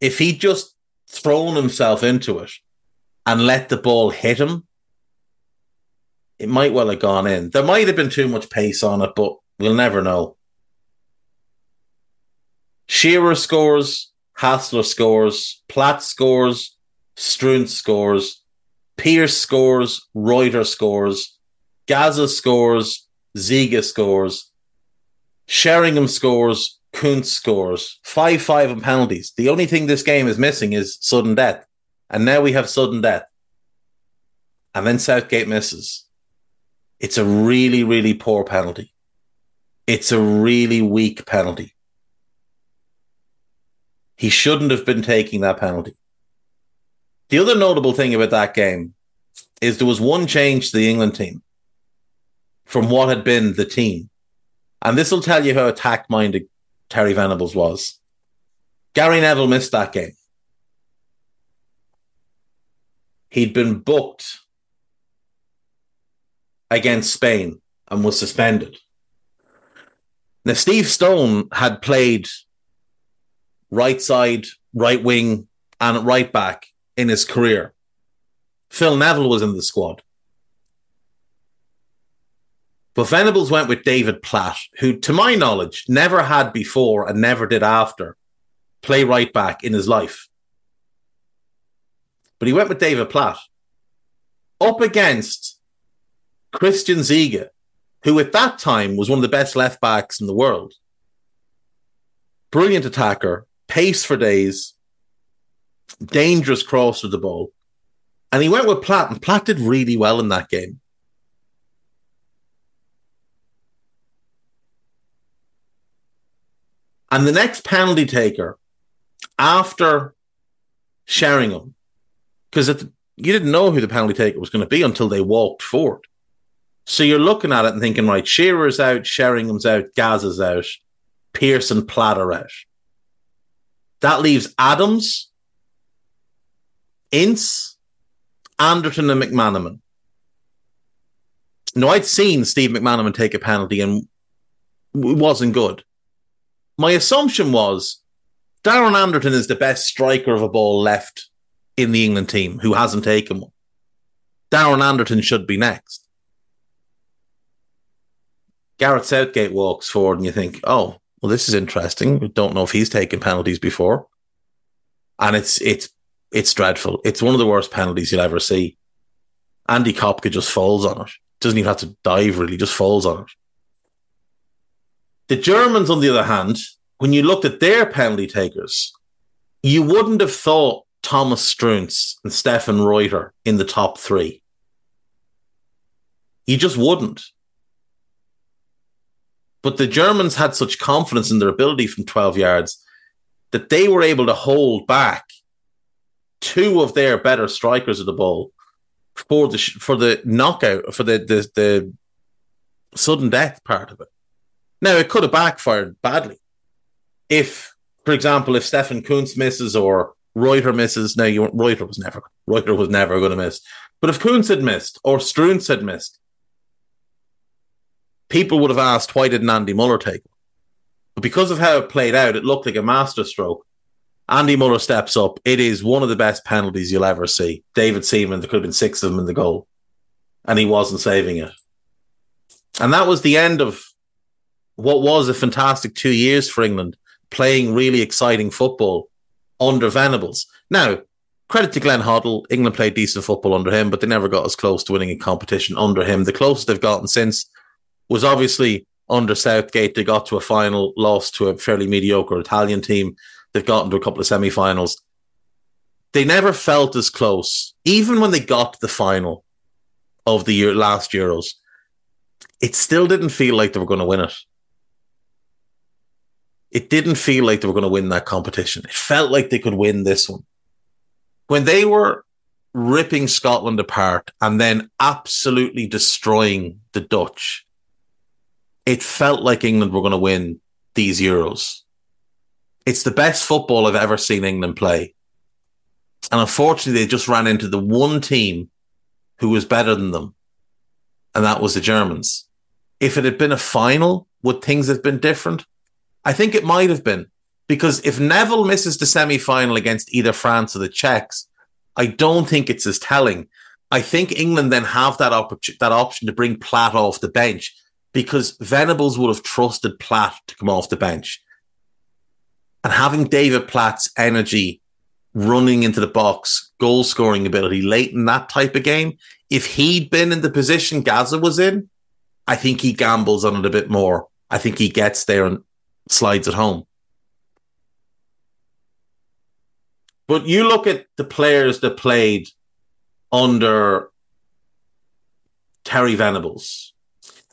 if he'd just thrown himself into it and let the ball hit him, it might well have gone in. There might have been too much pace on it, but we'll never know. Shearer scores, Hässler scores, Platt scores, Strunz scores, Pearce scores, Reuter scores, Gazza scores, Ziege scores, Sheringham scores, Kuntz scores. 5 5 and penalties. The only thing this game is missing is sudden death. And now we have sudden death. And then Southgate misses. It's a really, really poor penalty. It's a really weak penalty. He shouldn't have been taking that penalty. The other notable thing about that game is there was one change to the England team from what had been the team. And this will tell you how attack minded Terry Venables was. Gary Neville missed that game. He'd been booked against Spain and was suspended. Now, Steve Stone had played right side, right wing, and right back in his career. Phil Neville was in the squad. But Venables went with David Platt, who, to my knowledge, never had before and never did after play right back in his life. But he went with David Platt up against Christian Ziege, who at that time was one of the best left backs in the world. Brilliant attacker, pace for days, dangerous cross with the ball. And he went with Platt, and Platt did really well in that game. And the next penalty taker after Sheringham, because you didn't know who the penalty taker was going to be until they walked forward. So you're looking at it and thinking, right, Shearer's out, Sheringham's out, Gazza's out, Pearson, Platter out. That leaves Adams, Ince, Anderton, and McManaman. Now, I'd seen Steve McManaman take a penalty and it wasn't good. My assumption was Darren Anderton is the best striker of a ball left in the England team who hasn't taken one. Darren Anderton should be next. Gareth Southgate walks forward and you think, oh, well, this is interesting. We don't know if he's taken penalties before. And it's it's it's dreadful. It's one of the worst penalties you'll ever see. Andy Kopke just falls on it. Doesn't even have to dive really, just falls on it. The Germans, on the other hand, when you looked at their penalty takers, you wouldn't have thought Thomas Strunz and Stefan Reuter in the top three. You just wouldn't. But the Germans had such confidence in their ability from 12 yards that they were able to hold back two of their better strikers of the ball for the for the knockout for the the, the sudden death part of it. Now it could have backfired badly if, for example, if Stefan Kuntz misses or Reuter misses. Now you Reuter was never Reuter was never going to miss, but if Kuntz had missed or Strunz had missed, people would have asked, why didn't Andy Möller take it? But because of how it played out, it looked like a masterstroke. Andy Möller steps up. It is one of the best penalties you'll ever see. David Seaman, there could have been six of them in the goal, and he wasn't saving it. And that was the end of what was a fantastic two years for England, playing really exciting football under Venables. Now, credit to Glenn Hoddle. England played decent football under him, but they never got as close to winning a competition under him. The closest they've gotten since was obviously under Southgate. They got to a final, lost to a fairly mediocre Italian team. They've gotten to a couple of semi finals. They never felt as close, even when they got to the final of the year, last Euros. It still didn't feel like they were going to win it. It didn't feel like they were going to win that competition. It felt like they could win this one. When they were ripping Scotland apart and then absolutely destroying the Dutch, it felt like England were going to win these Euros. It's the best football I've ever seen England play. And unfortunately, they just ran into the one team who was better than them, and that was the Germans. If it had been a final, would things have been different? I think it might have been, because if Neville misses the semi final against either France or the Czechs, I don't think it's as telling. I think England then have that, opp- that option to bring Platt off the bench because Venables would have trusted Platt to come off the bench. And having David Platt's energy running into the box, goal scoring ability late in that type of game, if he'd been in the position Gazza was in, I think he gambles on it a bit more. I think he gets there and slides it home. But you look at the players that played under Terry Venables,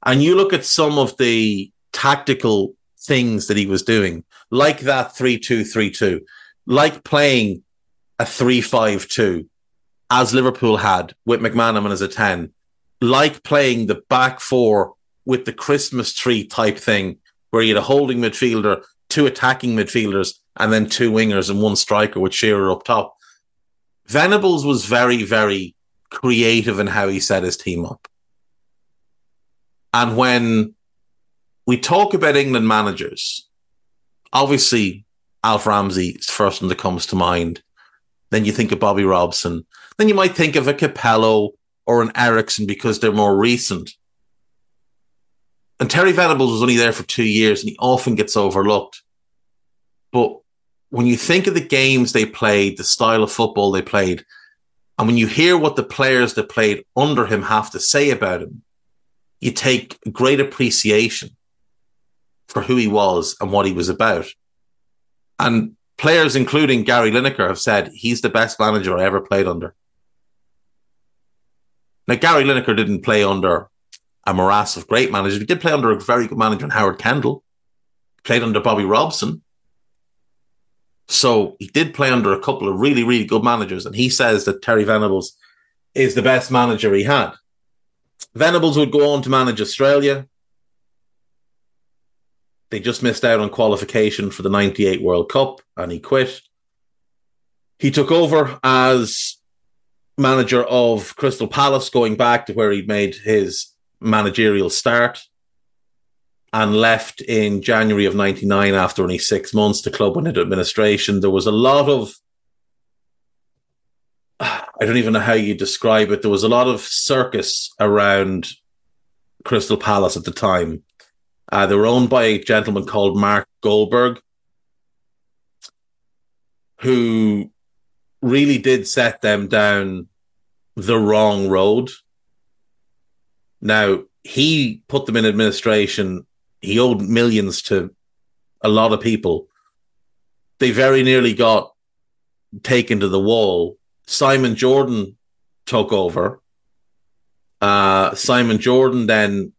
and you look at some of the tactical things that he was doing, like that 3 2 3 2, like playing a 3 5 2, as Liverpool had with McManaman as a 10, like playing the back four with the Christmas tree type thing, where you had a holding midfielder, two attacking midfielders, and then two wingers and one striker with Shearer up top. Venables was very, very creative in how he set his team up. And when we talk about England managers, obviously Alf Ramsey is the first one that comes to mind. Then you think of Bobby Robson. Then you might think of a Capello or an Eriksson because they're more recent. And Terry Venables was only there for two years and he often gets overlooked. But when you think of the games they played, the style of football they played, and when you hear what the players that played under him have to say about him, you take great appreciation for who he was and what he was about. And players, including Gary Lineker, have said he's the best manager I ever played under. Now, Gary Lineker didn't play under a morass of great managers. He did play under a very good manager in Howard Kendall. He played under Bobby Robson. So he did play under a couple of really, really good managers. And he says that Terry Venables is the best manager he had. Venables would go on to manage Australia. They just missed out on qualification for the 98 World Cup and he quit. He took over as manager of Crystal Palace, going back to where he made his managerial start and left in January of 99 after only six months. The club went into administration. There was a lot of, I don't even know how you describe it. There was a lot of circus around Crystal Palace at the time. Uh, they were owned by a gentleman called Mark Goldberg, who really did set them down the wrong road. Now, he put them in administration he owed millions to a lot of people. They very nearly got taken to the wall. Simon Jordan took over. Uh, Simon Jordan then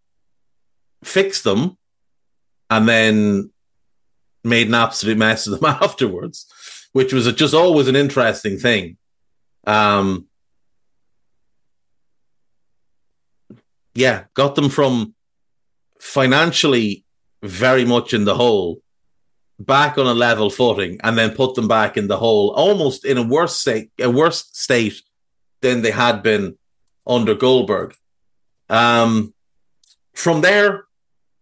fixed them and then made an absolute mess of them [LAUGHS] afterwards, which was just always an interesting thing. Um, yeah, got them from financially very much in the hole, back on a level footing, and then put them back in the hole, almost in a worse state, a worse state than they had been under Goldberg. Um, from there,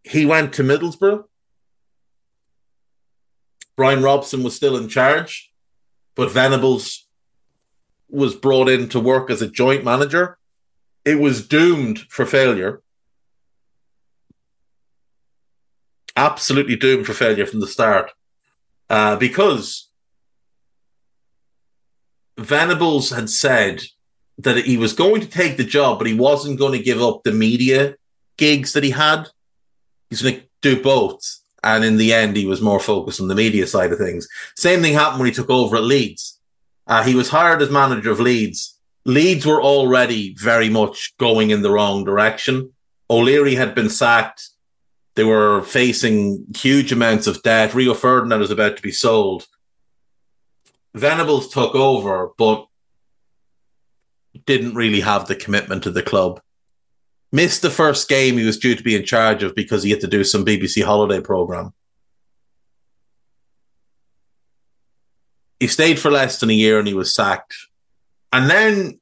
he went to Middlesbrough. Brian Robson was still in charge, but Venables was brought in to work as a joint manager. It was doomed for failure absolutely doomed for failure from the start uh, because Venables had said that he was going to take the job, but he wasn't going to give up the media gigs that he had. He's going to do both. And in the end, he was more focused on the media side of things. Same thing happened when he took over at Leeds. Uh, he was hired as manager of Leeds. Leeds were already very much going in the wrong direction. O'Leary had been sacked. They were facing huge amounts of debt. Rio Ferdinand was about to be sold. Venables took over, but didn't really have the commitment to the club. Missed the first game he was due to be in charge of because he had to do some BBC holiday program. He stayed for less than a year and he was sacked. And then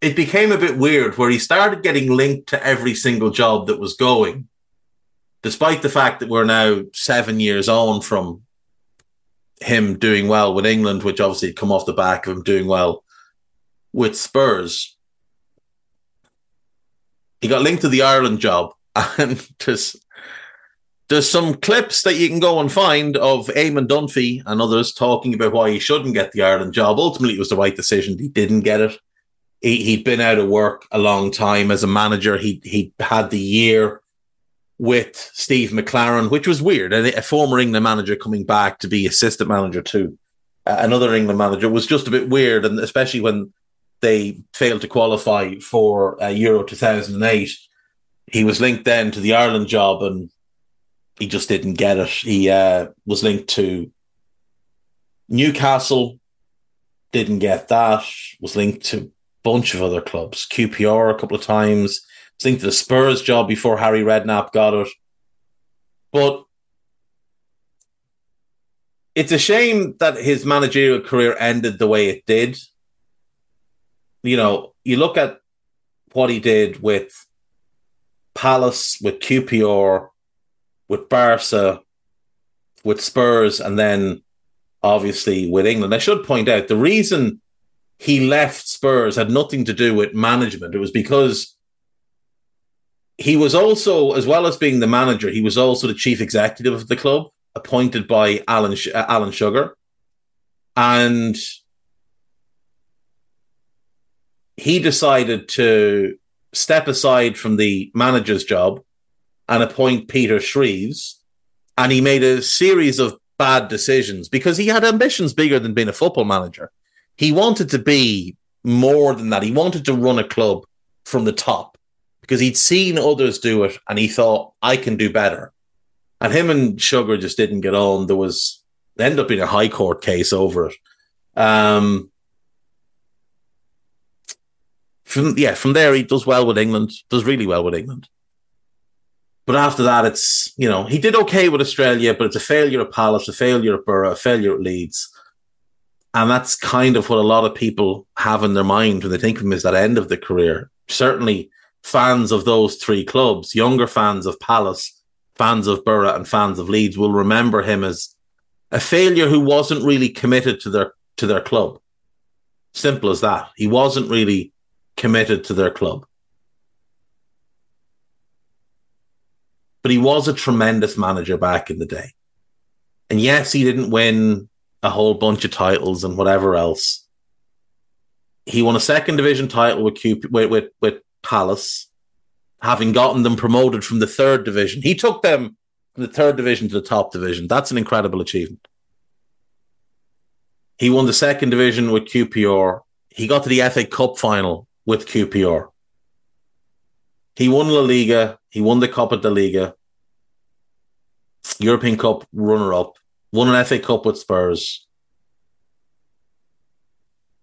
it became a bit weird where he started getting linked to every single job that was going, despite the fact that we're now seven years on from him doing well with England, which obviously had come off the back of him doing well with Spurs. He got linked to the Ireland job, [LAUGHS] and there's there's some clips that you can go and find of Eamon Dunphy and others talking about why he shouldn't get the Ireland job. Ultimately, it was the right decision. He didn't get it he, he'd been out of work a long time as a manager. He he had the year with Steve McClaren, which was weird. A, a former England manager coming back to be assistant manager to uh, another England manager was just a bit weird, and especially when they failed to qualify for uh, Euro 2008. He was linked then to the Ireland job, and he just didn't get it. He uh, was linked to Newcastle, didn't get that. Was linked to bunch of other clubs, QPR a couple of times. I think the Spurs job before Harry Redknapp got it. But it's a shame that his managerial career ended the way it did. You know, you look at what he did with Palace, with QPR, with Barca, with Spurs, and then obviously with England. I should point out the reason he left Spurs had nothing to do with management. It was because he was also, as well as being the manager, he was also the chief executive of the club, appointed by Alan uh, Alan Sugar, and he decided to step aside from the manager's job and appoint Peter Shreeves, and he made a series of bad decisions because he had ambitions bigger than being a football manager he wanted to be more than that. He wanted to run a club from the top because he'd seen others do it and he thought, I can do better. And him and Sugar just didn't get on. There was, ended up being a high court case over it. Um, from yeah, from there he does well with England, does really well with England. But after that, it's you know he did okay with Australia, but it's a failure at Palace, a failure at Boro, a failure at Leeds. And that's kind of what a lot of people have in their mind when they think of him as that end of the career. Certainly fans of those three clubs, younger fans of Palace, fans of Boro, and fans of Leeds will remember him as a failure who wasn't really committed to their to their club. Simple as that. He wasn't really committed to their club. But he was a tremendous manager back in the day. And yes, he didn't win a whole bunch of titles and whatever else. He won a second division title with, Cup- with, with, with Palace, having gotten them promoted from the third division. He took them from the third division to the top division. That's an incredible achievement. He won the second division with QPR. He got to the FA Cup final with QPR. He won La Liga. He won the Copa de Liga. European Cup runner up. Won an FA Cup with Spurs.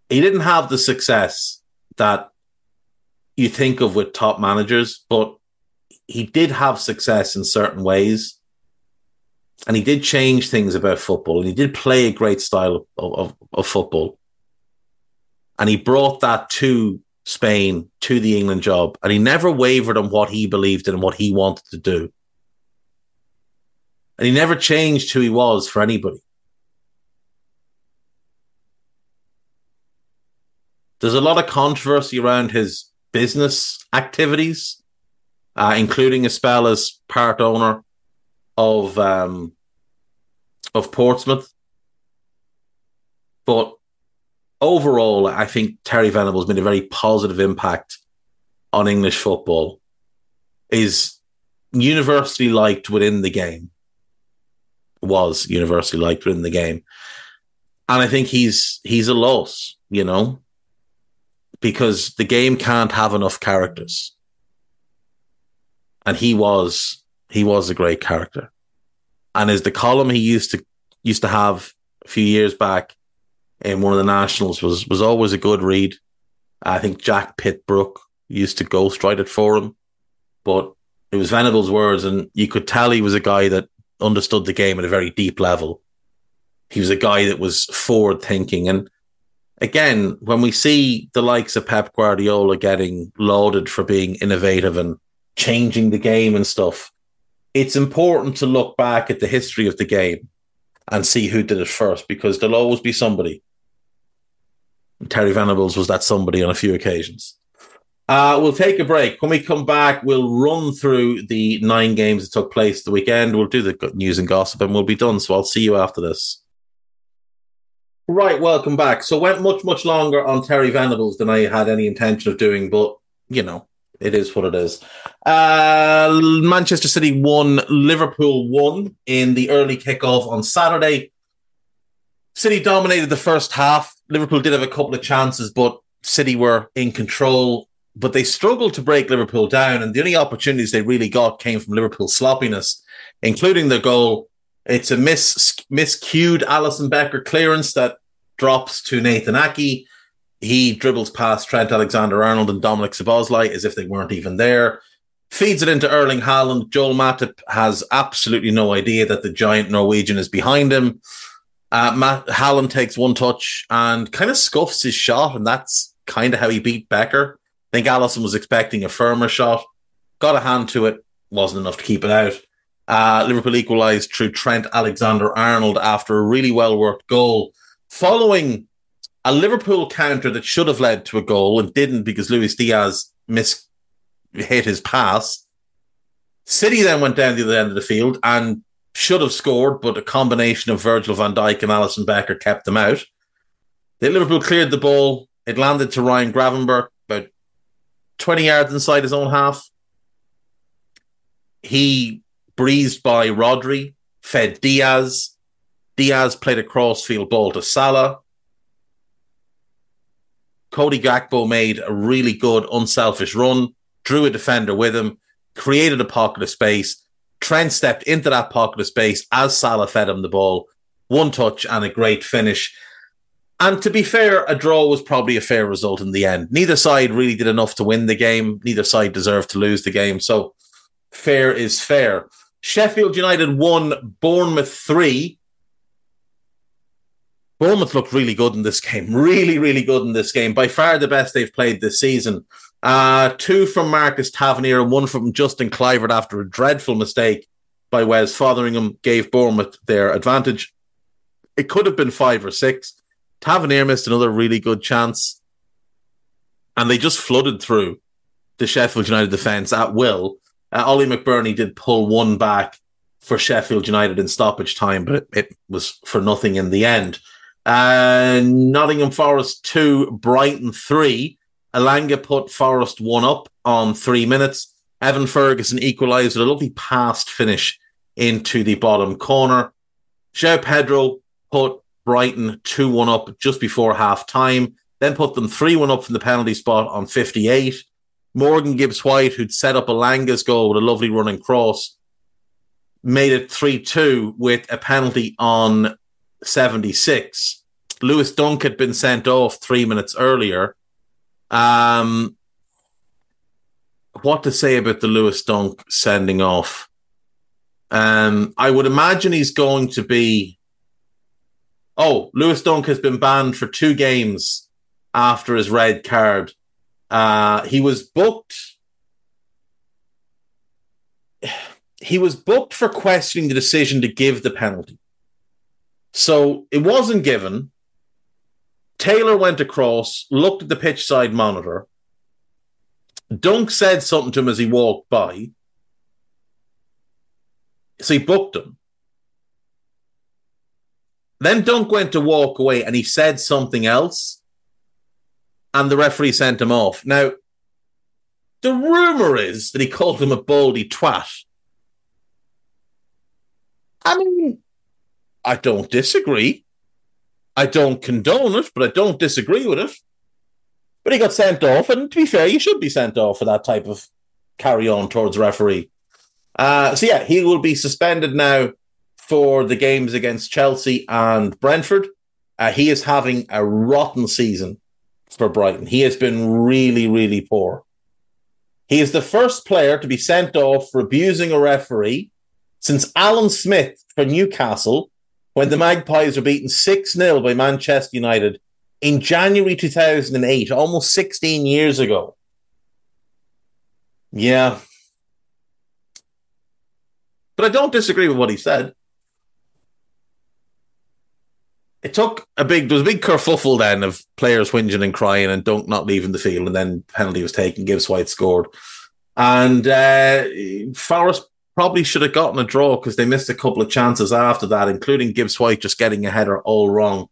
He didn't have the success that you think of with top managers, but he did have success in certain ways. And he did change things about football and he did play a great style of, of, of football. And he brought that to Spain, to the England job. And he never wavered on what he believed in and what he wanted to do. And he never changed who he was for anybody. There's a lot of controversy around his business activities, uh, including a spell as part owner of um, of Portsmouth. But overall, I think Terry Venables made a very positive impact on English football. Is universally liked within the game. Was universally liked within the game, and I think he's he's a loss. You know, because the game can't have enough characters. And he was he was a great character. And is the column he used to used to have a few years back in one of the nationals was was always a good read. I think Jack Pitt-Brooke used to ghostwrite it for him, but it was Venables' words, and you could tell he was a guy that understood the game at a very deep level. He was a guy that was forward thinking, and again, when we see the likes of Pep Guardiola getting lauded for being innovative and changing the game and stuff, it's important to look back at the history of the game and see who did it first because there'll always be somebody. Terry Venables was that somebody on a few occasions. Uh, we'll take a break. When we come back, we'll run through the nine games that took place the weekend. We'll do the news and gossip and we'll be done. So I'll see you after this. Right, welcome back. So went much, much longer on Terry Venables than I had any intention of doing, but you know, it is what it is. Uh, Manchester City won, Liverpool won in the early kickoff on Saturday. City dominated the first half. Liverpool did have a couple of chances, but City were in control. But they struggled to break Liverpool down, and the only opportunities they really got came from Liverpool's sloppiness, including the goal it's a mis miscued Alisson Becker clearance that drops to Nathan Aké. He dribbles past Trent Alexander Arnold and Dominic Szoboszlai as if they weren't even there. Feeds it into Erling Haaland. Joel Matip has absolutely no idea that the giant Norwegian is behind him. Uh, Matt Haaland takes one touch and kind of scuffs his shot, and that's kind of how he beat Becker. I think Alisson was expecting a firmer shot, got a hand to it, wasn't enough to keep it out. Uh, Liverpool equalised through Trent Alexander Arnold after a really well worked goal, following a Liverpool counter that should have led to a goal and didn't because Luis Diaz missed hit his pass. City then went down the other end of the field and should have scored, but a combination of Virgil van Dijk and Alisson Becker kept them out. Then Liverpool cleared the ball. It landed to Ryan Gravenberch about 20 yards inside his own half. He breezed by Rodri, fed Diaz. Diaz played a crossfield ball to Salah. Cody Gakpo made a really good, unselfish run, drew a defender with him, created a pocket of space. Trent stepped into that pocket of space as Salah fed him the ball. One touch and a great finish. And to be fair, a draw was probably a fair result in the end. Neither side really did enough to win the game. Neither side deserved to lose the game. So fair is fair. Sheffield United won, Bournemouth three. Bournemouth looked really good in this [LAUGHS] game. Really, really good in this game. By far the best they've played this season. Uh, two from Marcus Tavernier and one from Justin Kluivert after a dreadful mistake by Wes Foderingham gave Bournemouth their advantage. It could have been five or six. Tavernier missed another really good chance. And they just flooded through the Sheffield United defence at will. Uh, Ollie McBurnie did pull one back for Sheffield United in stoppage time, but it, it was for nothing in the end. Uh, Nottingham Forest 2, Brighton 3. Elanga put Forest 1 up on three minutes. Evan Ferguson equalised with a lovely past finish into the bottom corner. João Pedro put Brighton 2 1 up just before half time, then put them 3 1 up from the penalty spot on 58. Morgan Gibbs White, who'd set up Elanga's goal with a lovely running cross, made it 3 2 with a penalty on 76. Lewis Dunk had been sent off three minutes earlier. Um, what to say about the Lewis Dunk sending off? Um, I would imagine he's going to be. Oh, Lewis Dunk has been banned for two games after his red card. Uh, he was booked. He was booked for questioning the decision to give the penalty. So it wasn't given. Taylor went across, looked at the pitch side monitor. Dunk said something to him as he walked by. So he booked him. Then Dunk went to walk away and he said something else. And the referee sent him off. Now, the rumor is that he called him a baldy twat. I mean, I don't disagree. I don't condone it, but I don't disagree with it. But he got sent off, and to be fair, you should be sent off for that type of carry on towards referee. Uh, so yeah, he will be suspended now for the games against Chelsea and Brentford. Uh, he is having a rotten season for Brighton. He has been really, really poor. He is the first player to be sent off for abusing a referee since Alan Smith for Newcastle when the Magpies were beaten 6 0 by Manchester United in January 2008, almost 16 years ago. Yeah, but I don't disagree with what he said. It took a big, there was a big kerfuffle then of players whinging and crying and Dunk not leaving the field, and then penalty was taken. Gibbs White scored, and uh, probably should have gotten a draw because they missed a couple of chances after that, including Gibbs White just getting a header all wrong.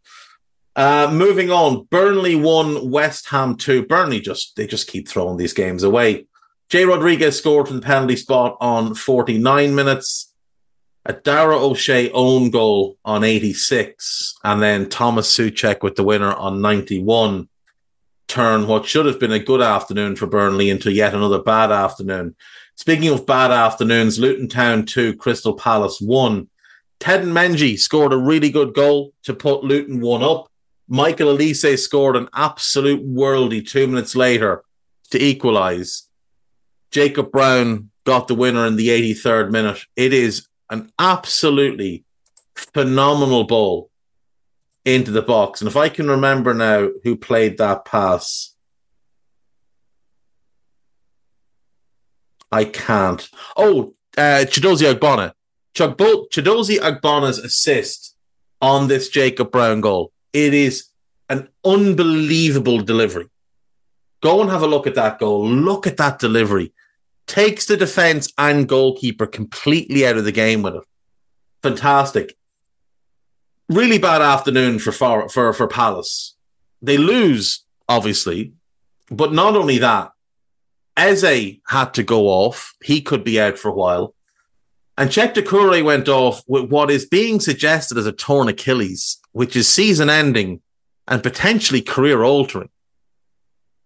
Uh, moving on, Burnley won, West Ham two. Burnley just they just keep throwing these games away. Jay Rodriguez scored from the penalty spot on 49 minutes. A Dara O'Shea own goal on 86. And then Thomas Soucek with the winner on 91. Turn what should have been a good afternoon for Burnley into yet another bad afternoon. Speaking of bad afternoons, Luton Town 2, Crystal Palace 1. Teden Mengi scored a really good goal to put Luton 1 up. Michael Olise scored an absolute worldy two minutes later to equalise. Jacob Brown got the winner in the 83rd minute. It is an absolutely phenomenal ball into the box. And if I can remember now who played that pass, I can't. Oh, uh, Chiedozie Ogbene. Chiedozie Ogbene's assist on this Jacob Brown goal. It is an unbelievable delivery. Go and have a look at that goal. Look at that delivery takes the defense and goalkeeper completely out of the game with it. Fantastic. Really bad afternoon for for for, for Palace. They lose, obviously, but not only that, Eze had to go off. He could be out for a while. And Cheick Doucouré went off with what is being suggested as a torn Achilles, which is season ending and potentially career altering.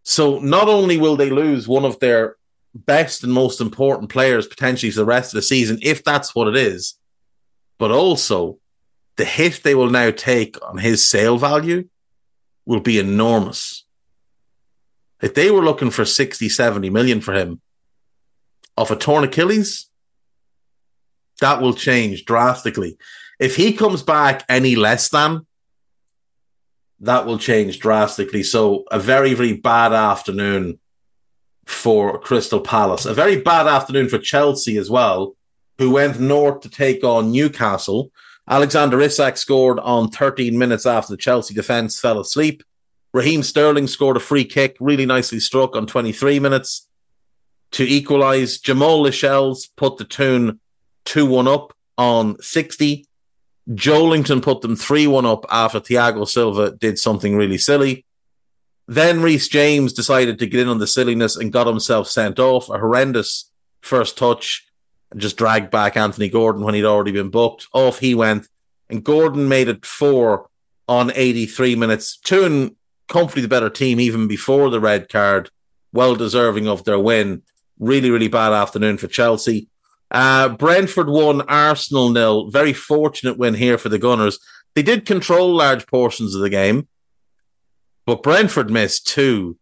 So not only will they lose one of their best and most important players potentially for the rest of the season, if that's what it is. But also, the hit they will now take on his sale value will be enormous. If they were looking for 60, 70 million for him off a torn Achilles, that will change drastically. If he comes back any less than, that will change drastically. So, a very, very bad afternoon for Crystal Palace. A very bad afternoon for Chelsea as well, who went north to take on Newcastle. Alexander Isak scored on 13 minutes after the Chelsea defence fell asleep. Raheem Sterling scored a free kick, really nicely struck on 23 minutes to equalise. Jamal Lascelles put the Toon 2 1 up on 60. Joelinton put them 3 1 up after Thiago Silva did something really silly. Then Reece James decided to get in on the silliness and got himself sent off. A horrendous first touch just dragged back Anthony Gordon when he'd already been booked. Off he went. And Gordon made it four on 83 minutes. Two and comfortably the better team even before the red card. Well deserving of their win. Really, really bad afternoon for Chelsea. Uh, Brentford won, Arsenal nil. Very fortunate win here for the Gunners. They did control large portions of the game, but Brentford missed two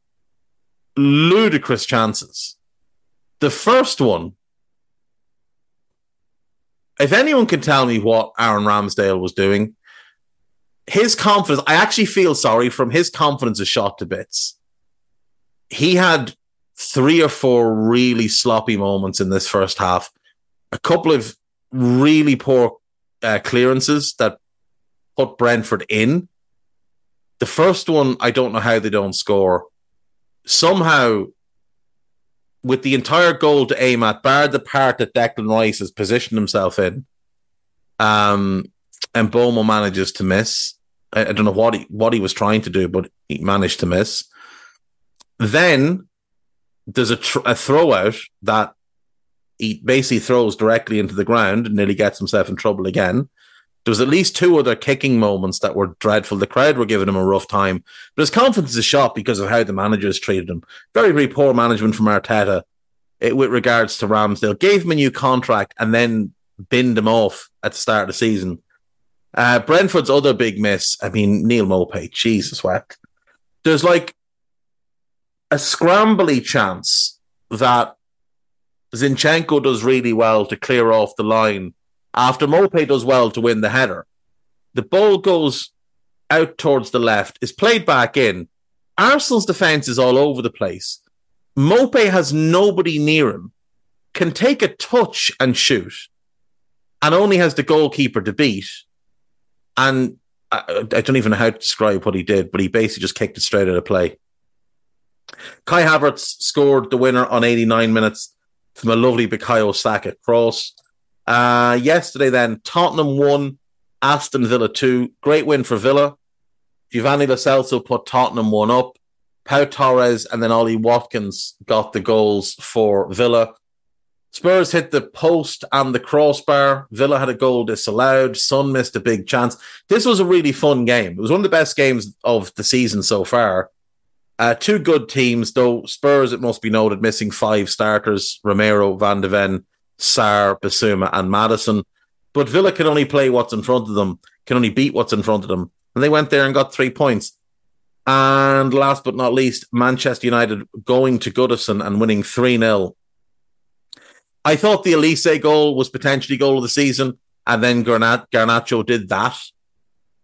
ludicrous chances. The first one, if anyone can tell me what Aaron Ramsdale was doing, his confidence, I actually feel sorry from his confidence is shot to bits. He had three or four really sloppy moments in this first half, a couple of really poor uh, clearances that put Brentford in. The first one, I don't know how they don't score. Somehow, with the entire goal to aim at, bar the part that Declan Rice has positioned himself in, um, and Mbeumo manages to miss. I, I, don't know what he what he was trying to do, but he managed to miss. Then there's a, tr- a throw out that he basically throws directly into the ground and nearly gets himself in trouble again. There was at least two other kicking moments that were dreadful. The crowd were giving him a rough time, but his confidence is shot because of how the managers treated him. Very, very poor management from Arteta it, with regards to Ramsdale. Gave him a new contract and then binned him off at the start of the season. Uh, Brentford's other big miss, I mean, Neal Maupay, Jesus wept. There's like a scrambly chance that Zinchenko does really well to clear off the line after Maupay does well to win the header. The ball goes out towards the left, is played back in. Arsenal's defence is all over the place. Maupay has nobody near him, can take a touch and shoot, and only has the goalkeeper to beat. And I, I, don't even know how to describe what he did, but he basically just kicked it straight out of play. Kai Havertz scored the winner on 89 minutes from a lovely Bukayo Saka cross. Uh, yesterday, then, Tottenham won, Aston Villa 2. Great win for Villa. Giovanni Lo Celso put Tottenham 1 up. Pau Torres and then Ollie Watkins got the goals for Villa. Spurs hit the post and the crossbar. Villa had a goal disallowed. Son missed a big chance. This was a really fun game. It was one of the best games of the season so far. Uh, two good teams, though Spurs, it must be noted, missing five starters Romero, Van de Ven, Sarr, Bissouma, and Maddison. But Villa can only play what's in front of them, can only beat what's in front of them. And they went there and got three points. And last but not least, Manchester United going to Goodison and winning 3 0 I thought the Olise goal was potentially goal of the season, and then Garnat- Garnacho did that.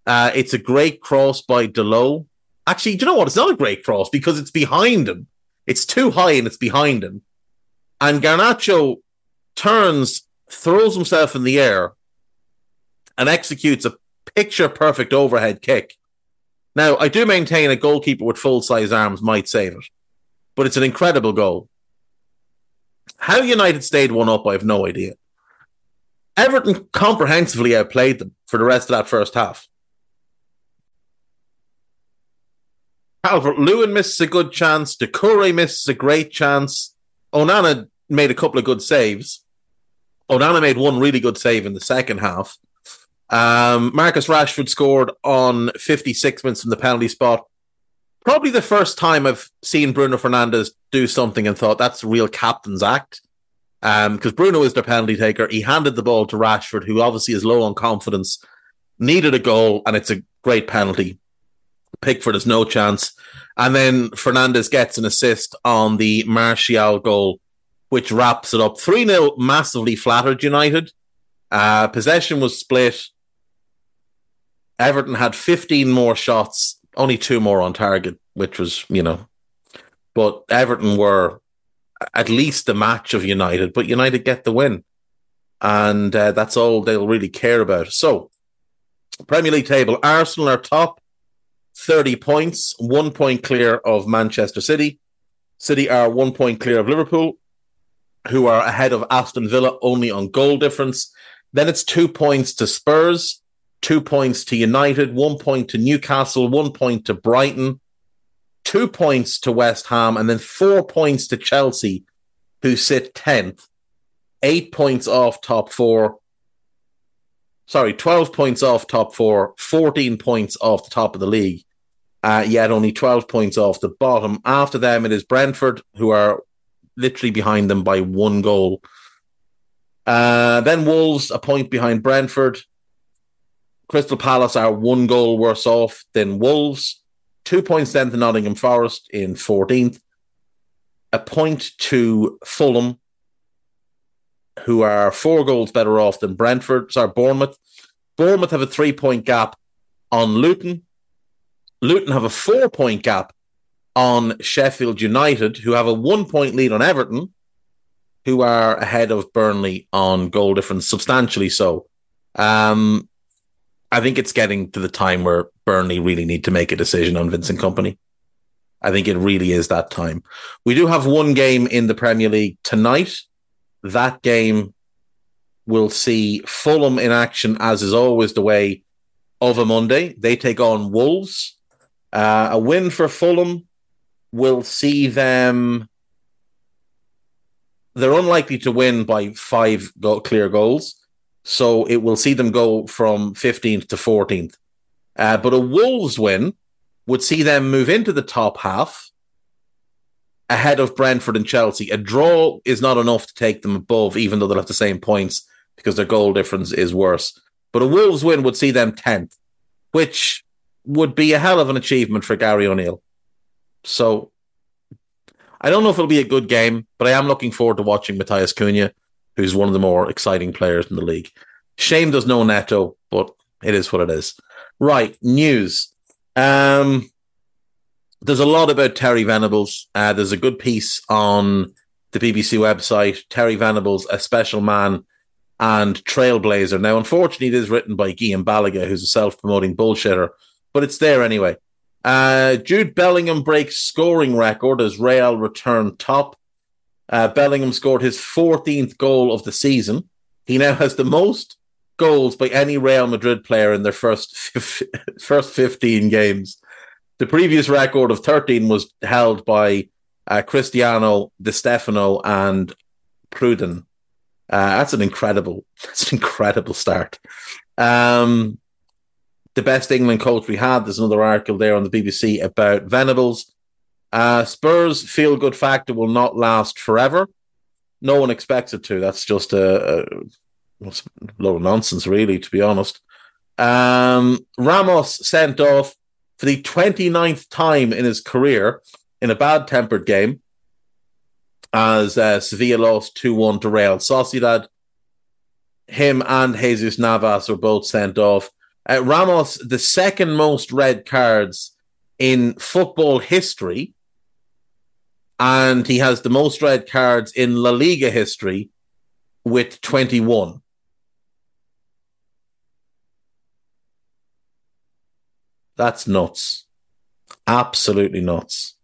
Uh, it's a great cross by Dalot. Actually, do you know what? It's not a great cross because it's behind him. It's too high and it's behind him. And Garnacho turns, throws himself in the air, and executes a picture perfect overhead kick. Now, I do maintain a goalkeeper with full size arms might save it, but it's an incredible goal. How United stayed one up, I have no idea. Everton comprehensively outplayed them for the rest of that first half. Calvert Lewin misses a good chance. Doucouré misses a great chance. Onana made a couple of good saves. Onana made one really good save in the second half. Um, Marcus Rashford scored on 56 minutes from the penalty spot probably the first time I've seen Bruno Fernandes do something and thought that's a real captain's act. Because um, Bruno is the penalty taker. He handed the ball to Rashford, who obviously is low on confidence, needed a goal, and it's a great penalty. Pickford has no chance. And then Fernandes gets an assist on the Martial goal, which wraps it up. 3 0, massively flattered United. Uh, possession was split. Everton had 15 more shots only two more on target, which was, you know, but Everton were at least the match of United, but United get the win. And uh, that's all they'll really care about. So, Premier League table Arsenal are top, 30 points, one point clear of Manchester City. City are one point clear of Liverpool, who are ahead of Aston Villa only on goal difference. Then it's two points to Spurs, two points to United, one point to Newcastle, one point to Brighton, two points to West Ham, and then four points to Chelsea, who sit 10th, eight points off top four. Sorry, 12 points off top four, 14 points off the top of the league, uh, yet only 12 points off the bottom. After them, it is Brentford, who are literally behind them by one goal. Uh, then Wolves, a point behind Brentford. Crystal Palace are one goal worse off than Wolves. Two points then to Nottingham Forest in 14th. A point to Fulham, who are four goals better off than Brentford. Sorry, Bournemouth. Bournemouth have a three point gap on Luton. Luton have a four point gap on Sheffield United, who have a one point lead on Everton, who are ahead of Burnley on goal difference, substantially so. Um, I think it's getting to the time where Burnley really need to make a decision on Vincent Kompany. I think it really is that time. We do have one game in the Premier League tonight. That game will see Fulham in action, as is always the way of a Monday. They take on Wolves. Uh, a win for Fulham will see them. They're unlikely to win by five clear goals. So it will see them go from 15th to 14th. Uh, but a Wolves win would see them move into the top half ahead of Brentford and Chelsea. A draw is not enough to take them above, even though they'll have the same points because their goal difference is worse. But a Wolves win would see them 10th, which would be a hell of an achievement for Gary O'Neil. So I don't know if it'll be a good game, but I am looking forward to watching Matheus Cunha who's one of the more exciting players in the league. Shame there's no Neto, but it is what it is. Right, news. Um, there's a lot about Terry Venables. Uh, there's a good piece on the BBC website. Terry Venables, a special man and trailblazer. Now, unfortunately, it is written by Guillaume Balagué, who's a self-promoting bullshitter, but it's there anyway. Uh, Jude Bellingham breaks scoring record as Real return top. Uh, Bellingham scored his 14th goal of the season. He now has the most goals by any Real Madrid player in their first [LAUGHS] first 15 games. The previous record of 13 was held by uh, Cristiano, Di Stefano, and Pruden. Uh, that's an incredible, [LAUGHS] that's an incredible start. Um, the best England coach we had. There's another article there on the BBC about Venables. Uh, Spurs feel good factor will not last forever. No one expects it to. That's just a, a, a load of nonsense, really, to be honest. Um, Ramos sent off for the 29th time in his career in a bad tempered game as uh, Sevilla lost 2 1 to Real Sociedad. Him and Jesus Navas were both sent off. Uh, Ramos, the second most red cards in football history, and he has the most red cards in La Liga history with 21. That's nuts. Absolutely nuts.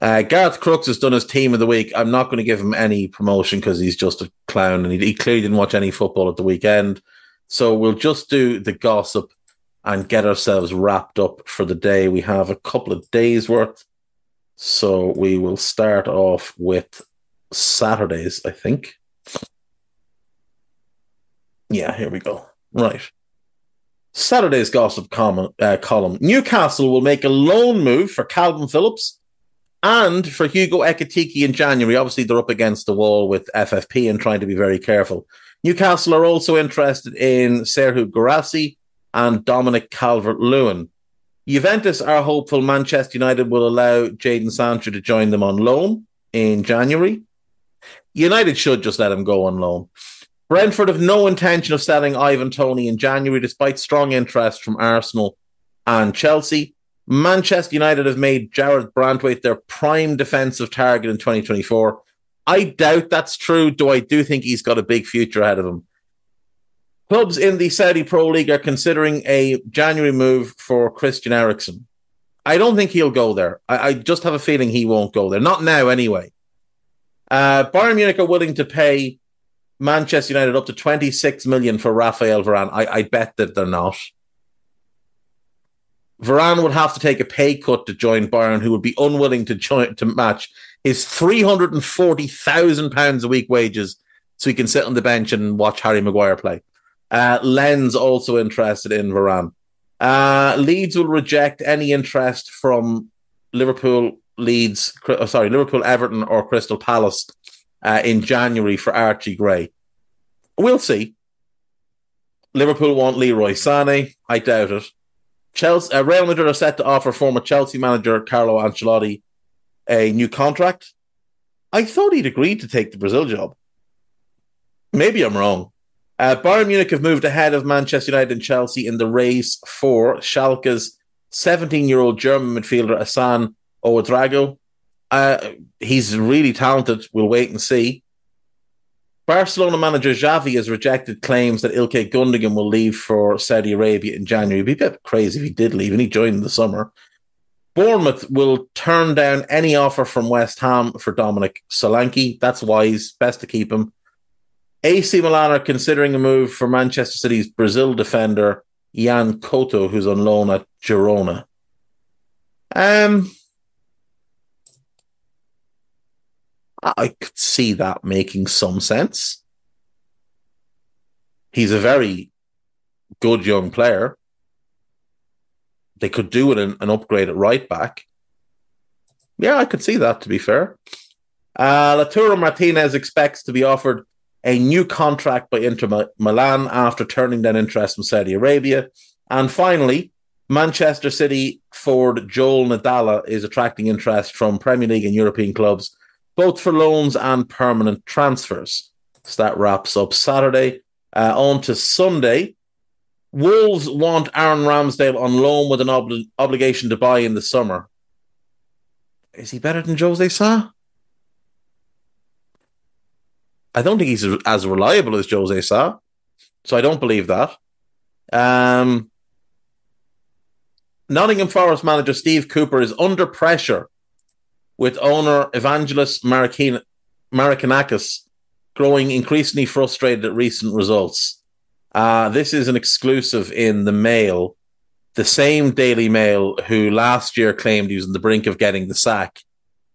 Uh, Garth Crooks has done his team of the week. I'm not going to give him any promotion because he's just a clown and he, he clearly didn't watch any football at the weekend. So we'll just do the gossip and get ourselves wrapped up for the day. We have a couple of days worth. So we will start off with Saturdays, I think. Yeah, here we go. Right. Saturday's gossip com- uh, column. Newcastle will make a loan move for Kalvin Phillips and for Hugo Ekitike in January. Obviously, they're up against the wall with FFP and trying to be very careful. Newcastle are also interested in Serhou Guirassy and Dominic Calvert Lewin. Juventus are hopeful Manchester United will allow Jadon Sancho to join them on loan in January. United should just let him go on loan. Brentford have no intention of selling Ivan Toney in January, despite strong interest from Arsenal and Chelsea. Manchester United have made Jarrad Branthwaite their prime defensive target in 2024. I doubt that's true, though I do think he's got a big future ahead of him. Clubs in the Saudi Pro League are considering a January move for Christian Eriksen. I don't think he'll go there. I, I just have a feeling he won't go there. Not now, anyway. Uh, Bayern Munich are willing to pay Manchester United up to 26 million for Rafael Varane. I, I bet that they're not. Varane would have to take a pay cut to join Bayern, who would be unwilling to join to match his three hundred and forty thousand pounds a week wages, so he can sit on the bench and watch Harry Maguire play. Uh, Lens also interested in Varane. Uh, Leeds will reject any interest from Liverpool, Leeds, oh, sorry, Liverpool, Everton, or Crystal Palace uh, in January for Archie Gray. We'll see. Liverpool want Leroy Sané. I doubt it. Chelsea, uh, Real Madrid are set to offer former Chelsea manager Carlo Ancelotti a new contract. I thought he'd agreed to take the Brazil job. Maybe I'm wrong. Uh, Bayern Munich have moved ahead of Manchester United and Chelsea in the race for Schalke's 17 year old German midfielder Hassan Ouedraogo. Uh, he's really talented. We'll wait and see. Barcelona manager Xavi has rejected claims that Ilkay Gundogan will leave for Saudi Arabia in January. It'd be a bit crazy if he did leave and he joined in the summer. Bournemouth will turn down any offer from West Ham for Dominic Solanke. That's wise. Best to keep him. AC Milan are considering a move for Manchester City's Brazil defender Yan Couto, who's on loan at Girona. Um, I could see that making some sense. He's a very good young player. They could do it an, an upgrade at right back. Yeah, I could see that, to be fair. Uh, Lautaro Martinez expects to be offered a new contract by Inter Milan after turning down interest from Saudi Arabia. And finally, Manchester City forward Joel Ndala is attracting interest from Premier League and European clubs both for loans and permanent transfers. So that wraps up Saturday. Uh, on to Sunday. Wolves want Aaron Ramsdale on loan with an ob- obligation to buy in the summer. Is he better than Jose Sa? I don't think he's as reliable as Jose Sa, so I don't believe that. Um, Nottingham Forest manager Steve Cooper is under pressure with owner Evangelos Marinakis growing increasingly frustrated at recent results. Uh, this is an exclusive in the Mail, the same Daily Mail who last year claimed he was on the brink of getting the sack,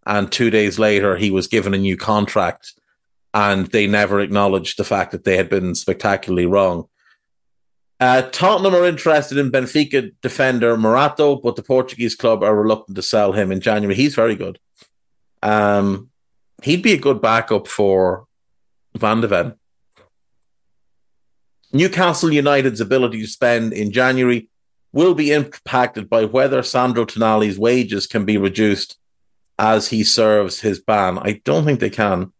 and two days later he was given a new contract, and they never acknowledged the fact that they had been spectacularly wrong. Uh, Tottenham are interested in Benfica defender Morato, but the Portuguese club are reluctant to sell him in January. He's very good. Um, he'd be a good backup for Van de Ven. Newcastle United's ability to spend in January will be impacted by whether Sandro Tonali's wages can be reduced as he serves his ban. I don't think they can.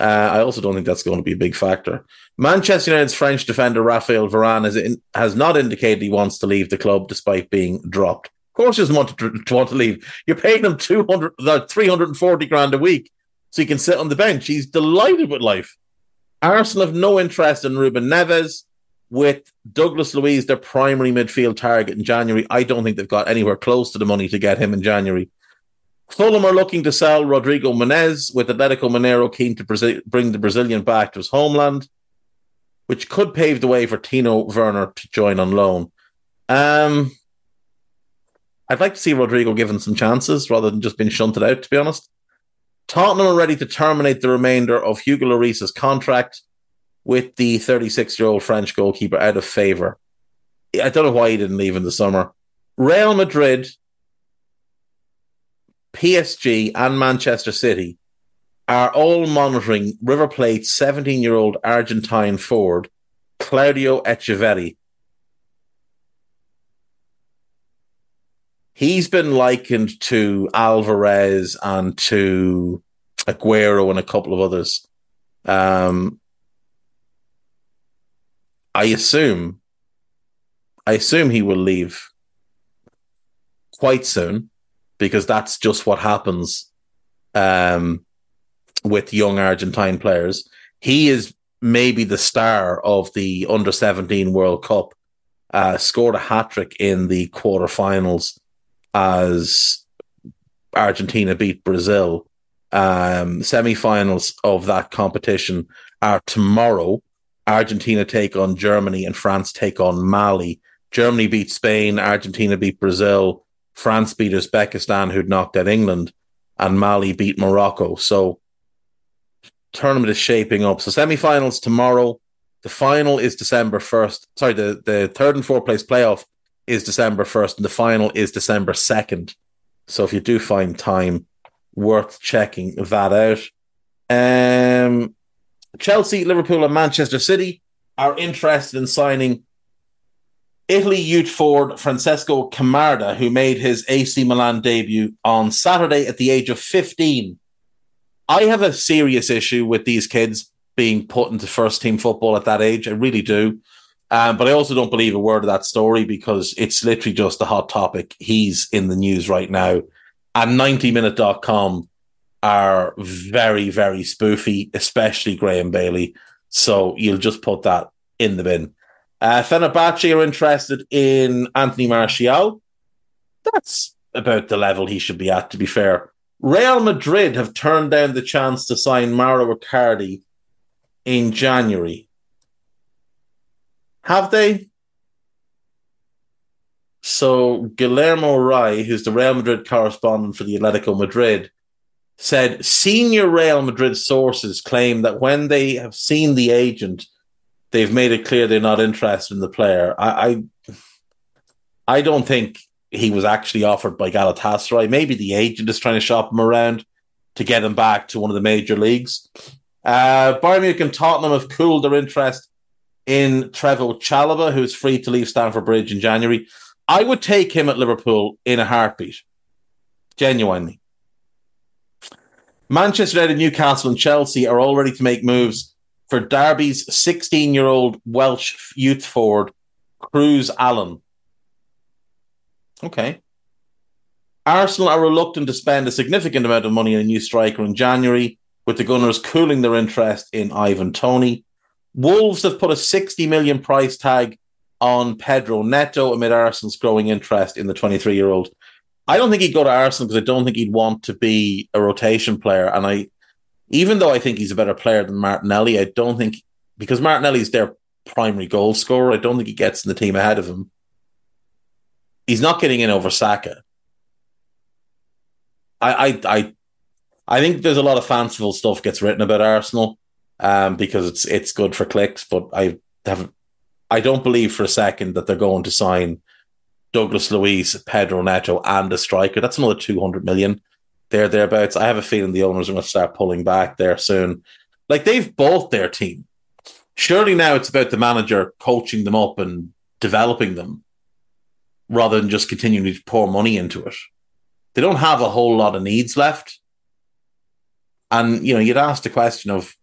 Uh, I also don't think that's going to be a big factor. Manchester United's French defender Raphael Varane in, has not indicated he wants to leave the club despite being dropped course, he doesn't want to, to want to leave. You're paying him 200, uh, 340 grand a week so he can sit on the bench. He's delighted with life. Arsenal have no interest in Ruben Neves. With Douglas Luiz, their primary midfield target in January, I don't think they've got anywhere close to the money to get him in January. Fulham are looking to sell Rodrigo Muniz, with Atletico Mineiro keen to bring the Brazilian back to his homeland, which could pave the way for Timo Werner to join on loan. Um, I'd like to see Rodrigo given some chances rather than just being shunted out, to be honest. Tottenham are ready to terminate the remainder of Hugo Lloris's contract with the 36 year old French goalkeeper out of favour. I don't know why he didn't leave in the summer. Real Madrid, PSG, and Manchester City are all monitoring River Plate's 17 year old Argentine forward, Claudio Echeverri, he's been likened to Alvarez and to Aguero and a couple of others. Um, I assume, I assume he will leave. quite soon because that's just what happens um, with young Argentine players. He is maybe the star of the under 17 World Cup, uh, scored a hat trick in the quarterfinals as Argentina beat Brazil. Um, semi-finals of that competition are tomorrow. Argentina take on Germany and France take on Mali. Germany beat Spain, Argentina beat Brazil, France beat Uzbekistan, who'd knocked out England, and Mali beat Morocco. So tournament is shaping up. So semi-finals tomorrow. The final is December first. Sorry, the, the third and fourth place playoff is December first, and the final is December second. So if you do find time, worth checking that out. Um, Chelsea, Liverpool, and Manchester City are interested in signing Italy youth forward Francesco Camarda, who made his AC Milan debut on Saturday at the age of 15. I have a serious issue with these kids being put into first team football at that age. I really do. Um, but I also don't believe a word of that story because it's literally just a hot topic. He's in the news right now. And 90minute.com are very, very spoofy, especially Graham Bailey. So you'll just put that in the bin. Uh, Fenerbahce are interested in Anthony Martial. That's about the level he should be at, to be fair. Real Madrid have turned down the chance to sign Mauro Icardi in January. Have they? So Guillermo Rai, who's the Real Madrid correspondent for the Athletic Madrid, said senior Real Madrid sources claim that when they have seen the agent, they've made it clear they're not interested in the player. I, I, I don't think he was actually offered by Galatasaray. Maybe the agent is trying to shop him around to get him back to one of the major leagues. Uh, Bayern Munich and Tottenham have cooled their interest in Trevoh Chalobah, who's free to leave Stamford Bridge in January. I would take him at Liverpool in a heartbeat, genuinely. Manchester United, Newcastle, and Chelsea are all ready to make moves for Derby's 16 year old Welsh youth forward, Cruz Allen. Okay. Arsenal are reluctant to spend a significant amount of money on a new striker in January, with the Gunners cooling their interest in Ivan Toney. Wolves have put a 60 million price tag on Pedro Neto amid Arsenal's growing interest in the 23 year old. I don't think he'd go to Arsenal because I don't think he'd want to be a rotation player. And I, even though I think he's a better player than Martinelli, I don't think because Martinelli's their primary goal scorer, I don't think he gets in the team ahead of him. He's not getting in over Saka. I, I, I, I think there's a lot of fanciful stuff gets written about Arsenal, um, because it's it's good for clicks. But I have, I don't believe for a second that they're going to sign Douglas Luiz, Pedro Neto, and a striker. That's another two hundred million there thereabouts. I have a feeling the owners are going to start pulling back there soon. Like they've bought their team. Surely now it's about the manager coaching them up and developing them rather than just continuing to pour money into it. They don't have a whole lot of needs left. And, you know, you'd ask the question of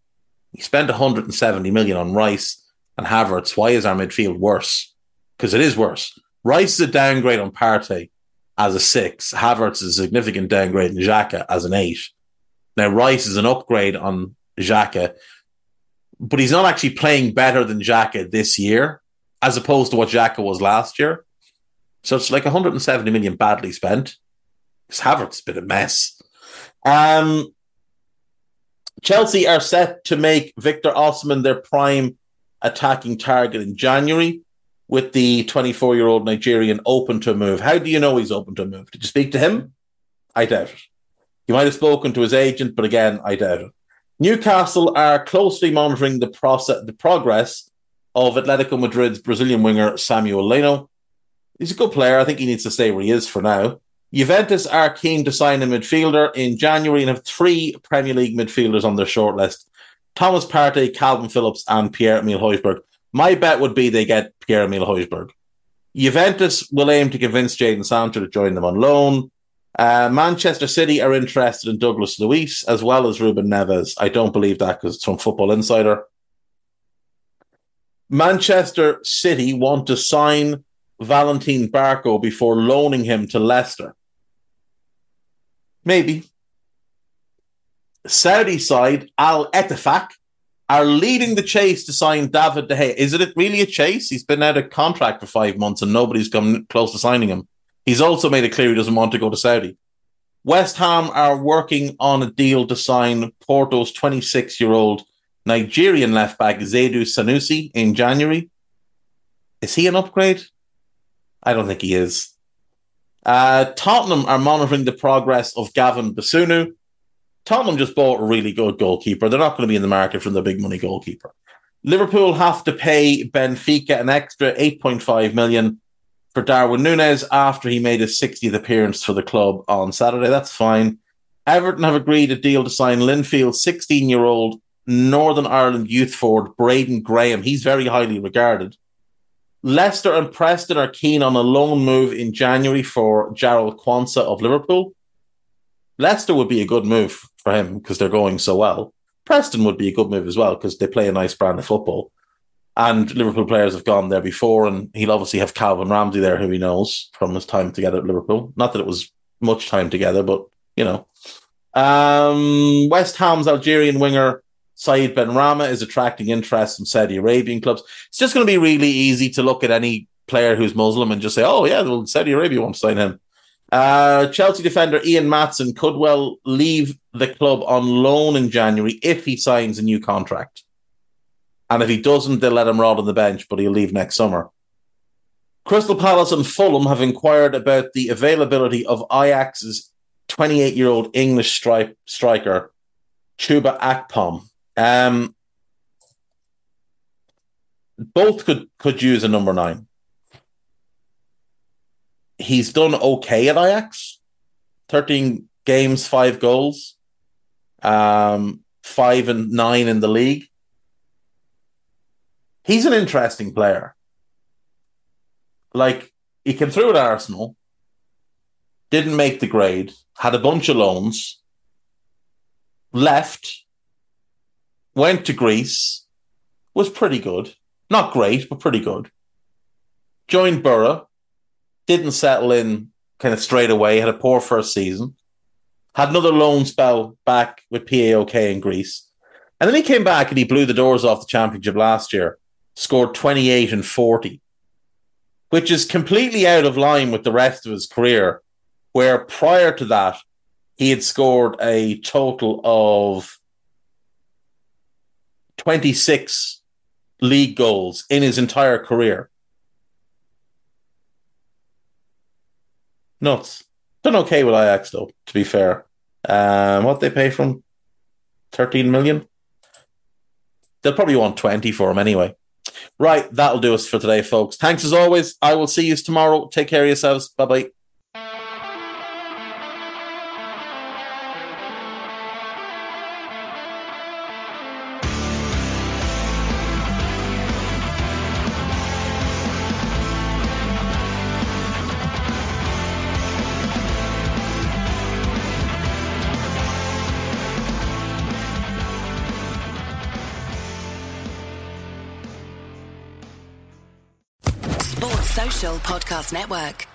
you spent 170 million on Rice and Havertz. Why is our midfield worse? Because it is worse. Rice is a downgrade on Partey as a six. Havertz is a significant downgrade in Xhaka as an eight. Now, Rice is an upgrade on Xhaka, but he's not actually playing better than Xhaka this year, as opposed to what Xhaka was last year. So it's like 170 million badly spent. Because Havertz has been a mess. Um, Chelsea are set to make Victor Osimhen their prime attacking target in January with the 24 year old Nigerian open to a move. How do you know he's open to a move? Did you speak to him? I doubt it. You might have spoken to his agent, but again, I doubt it. Newcastle are closely monitoring the process, the progress of Atletico Madrid's Brazilian winger Samuel Lino. He's a good player. I think he needs to stay where he is for now. Juventus are keen to sign a midfielder in January and have three Premier League midfielders on their shortlist: Thomas Partey, Kalvin Phillips, and Pierre Emile Højbjerg. My bet would be they get Pierre Emile Højbjerg. Juventus will aim to convince Jadon Sancho to join them on loan. Uh, Manchester City are interested in Douglas Luiz as well as Ruben Neves. I don't believe that because it's from Football Insider. Manchester City want to sign Valentin Barco before loaning him to Leicester? Maybe. Saudi side, Al Ettifaq, are leading the chase to sign David De Gea. Is it really a chase? He's been out of contract for five months and nobody's come close to signing him. He's also made it clear he doesn't want to go to Saudi. West Ham are working on a deal to sign Porto's 26 year old Nigerian left back Zaidu Sanusi in January. Is he an upgrade? I don't think he is. Uh, Tottenham are monitoring the progress of Gavin Bazunu. Tottenham just bought a really good goalkeeper. They're not going to be in the market for the big money goalkeeper. Liverpool have to pay Benfica an extra 8.5 million for Darwin Nunez after he made his 60th appearance for the club on Saturday. That's fine. Everton have agreed a deal to sign Linfield 16 year old Northern Ireland youth forward Braiden Graham. He's very highly regarded. Leicester and Preston are keen on a loan move in January for Jarell Quansah of Liverpool. Leicester would be a good move for him because they're going so well. Preston would be a good move as well because they play a nice brand of football. And Liverpool players have gone there before, and he'll obviously have Calvin Ramsay there, who he knows from his time together at Liverpool. Not that it was much time together, but you know. Um, West Ham's Algerian winger Said Benrahma is attracting interest from Saudi Arabian clubs. It's just going to be really easy to look at any player who's Muslim and just say, "Oh yeah, well, Saudi Arabia won't sign him." Uh, Chelsea defender Ian Maatsen could well leave the club on loan in January if he signs a new contract. And if he doesn't, they'll let him rot on the bench, but he'll leave next summer. Crystal Palace and Fulham have inquired about the availability of Ajax's 28 year old English stri- striker, Chuba Akpom. Um, both could, could use a number nine. He's done okay at Ajax 13 games, five goals, um, five and nine in the league he's an interesting player. Like he came through at Arsenal, didn't make the grade, had a bunch of loans, left, went to Greece, was pretty good. Not great, but pretty good. Joined Boro, didn't settle in kind of straight away, had a poor first season. Had another loan spell back with PAOK in Greece. And then he came back and he blew the doors off the championship last year scored 28 and 40, which is completely out of line with the rest of his career, where prior to that, he had scored a total of 26 league goals in his entire career. Nuts. Done okay with Ajax though, to be fair. Um, what they pay from 13 million? They'll probably want 20 for him anyway. Right, that'll do us for today, folks. Thanks as always. I will see you tomorrow. Take care of yourselves. Bye bye. Podcast Network.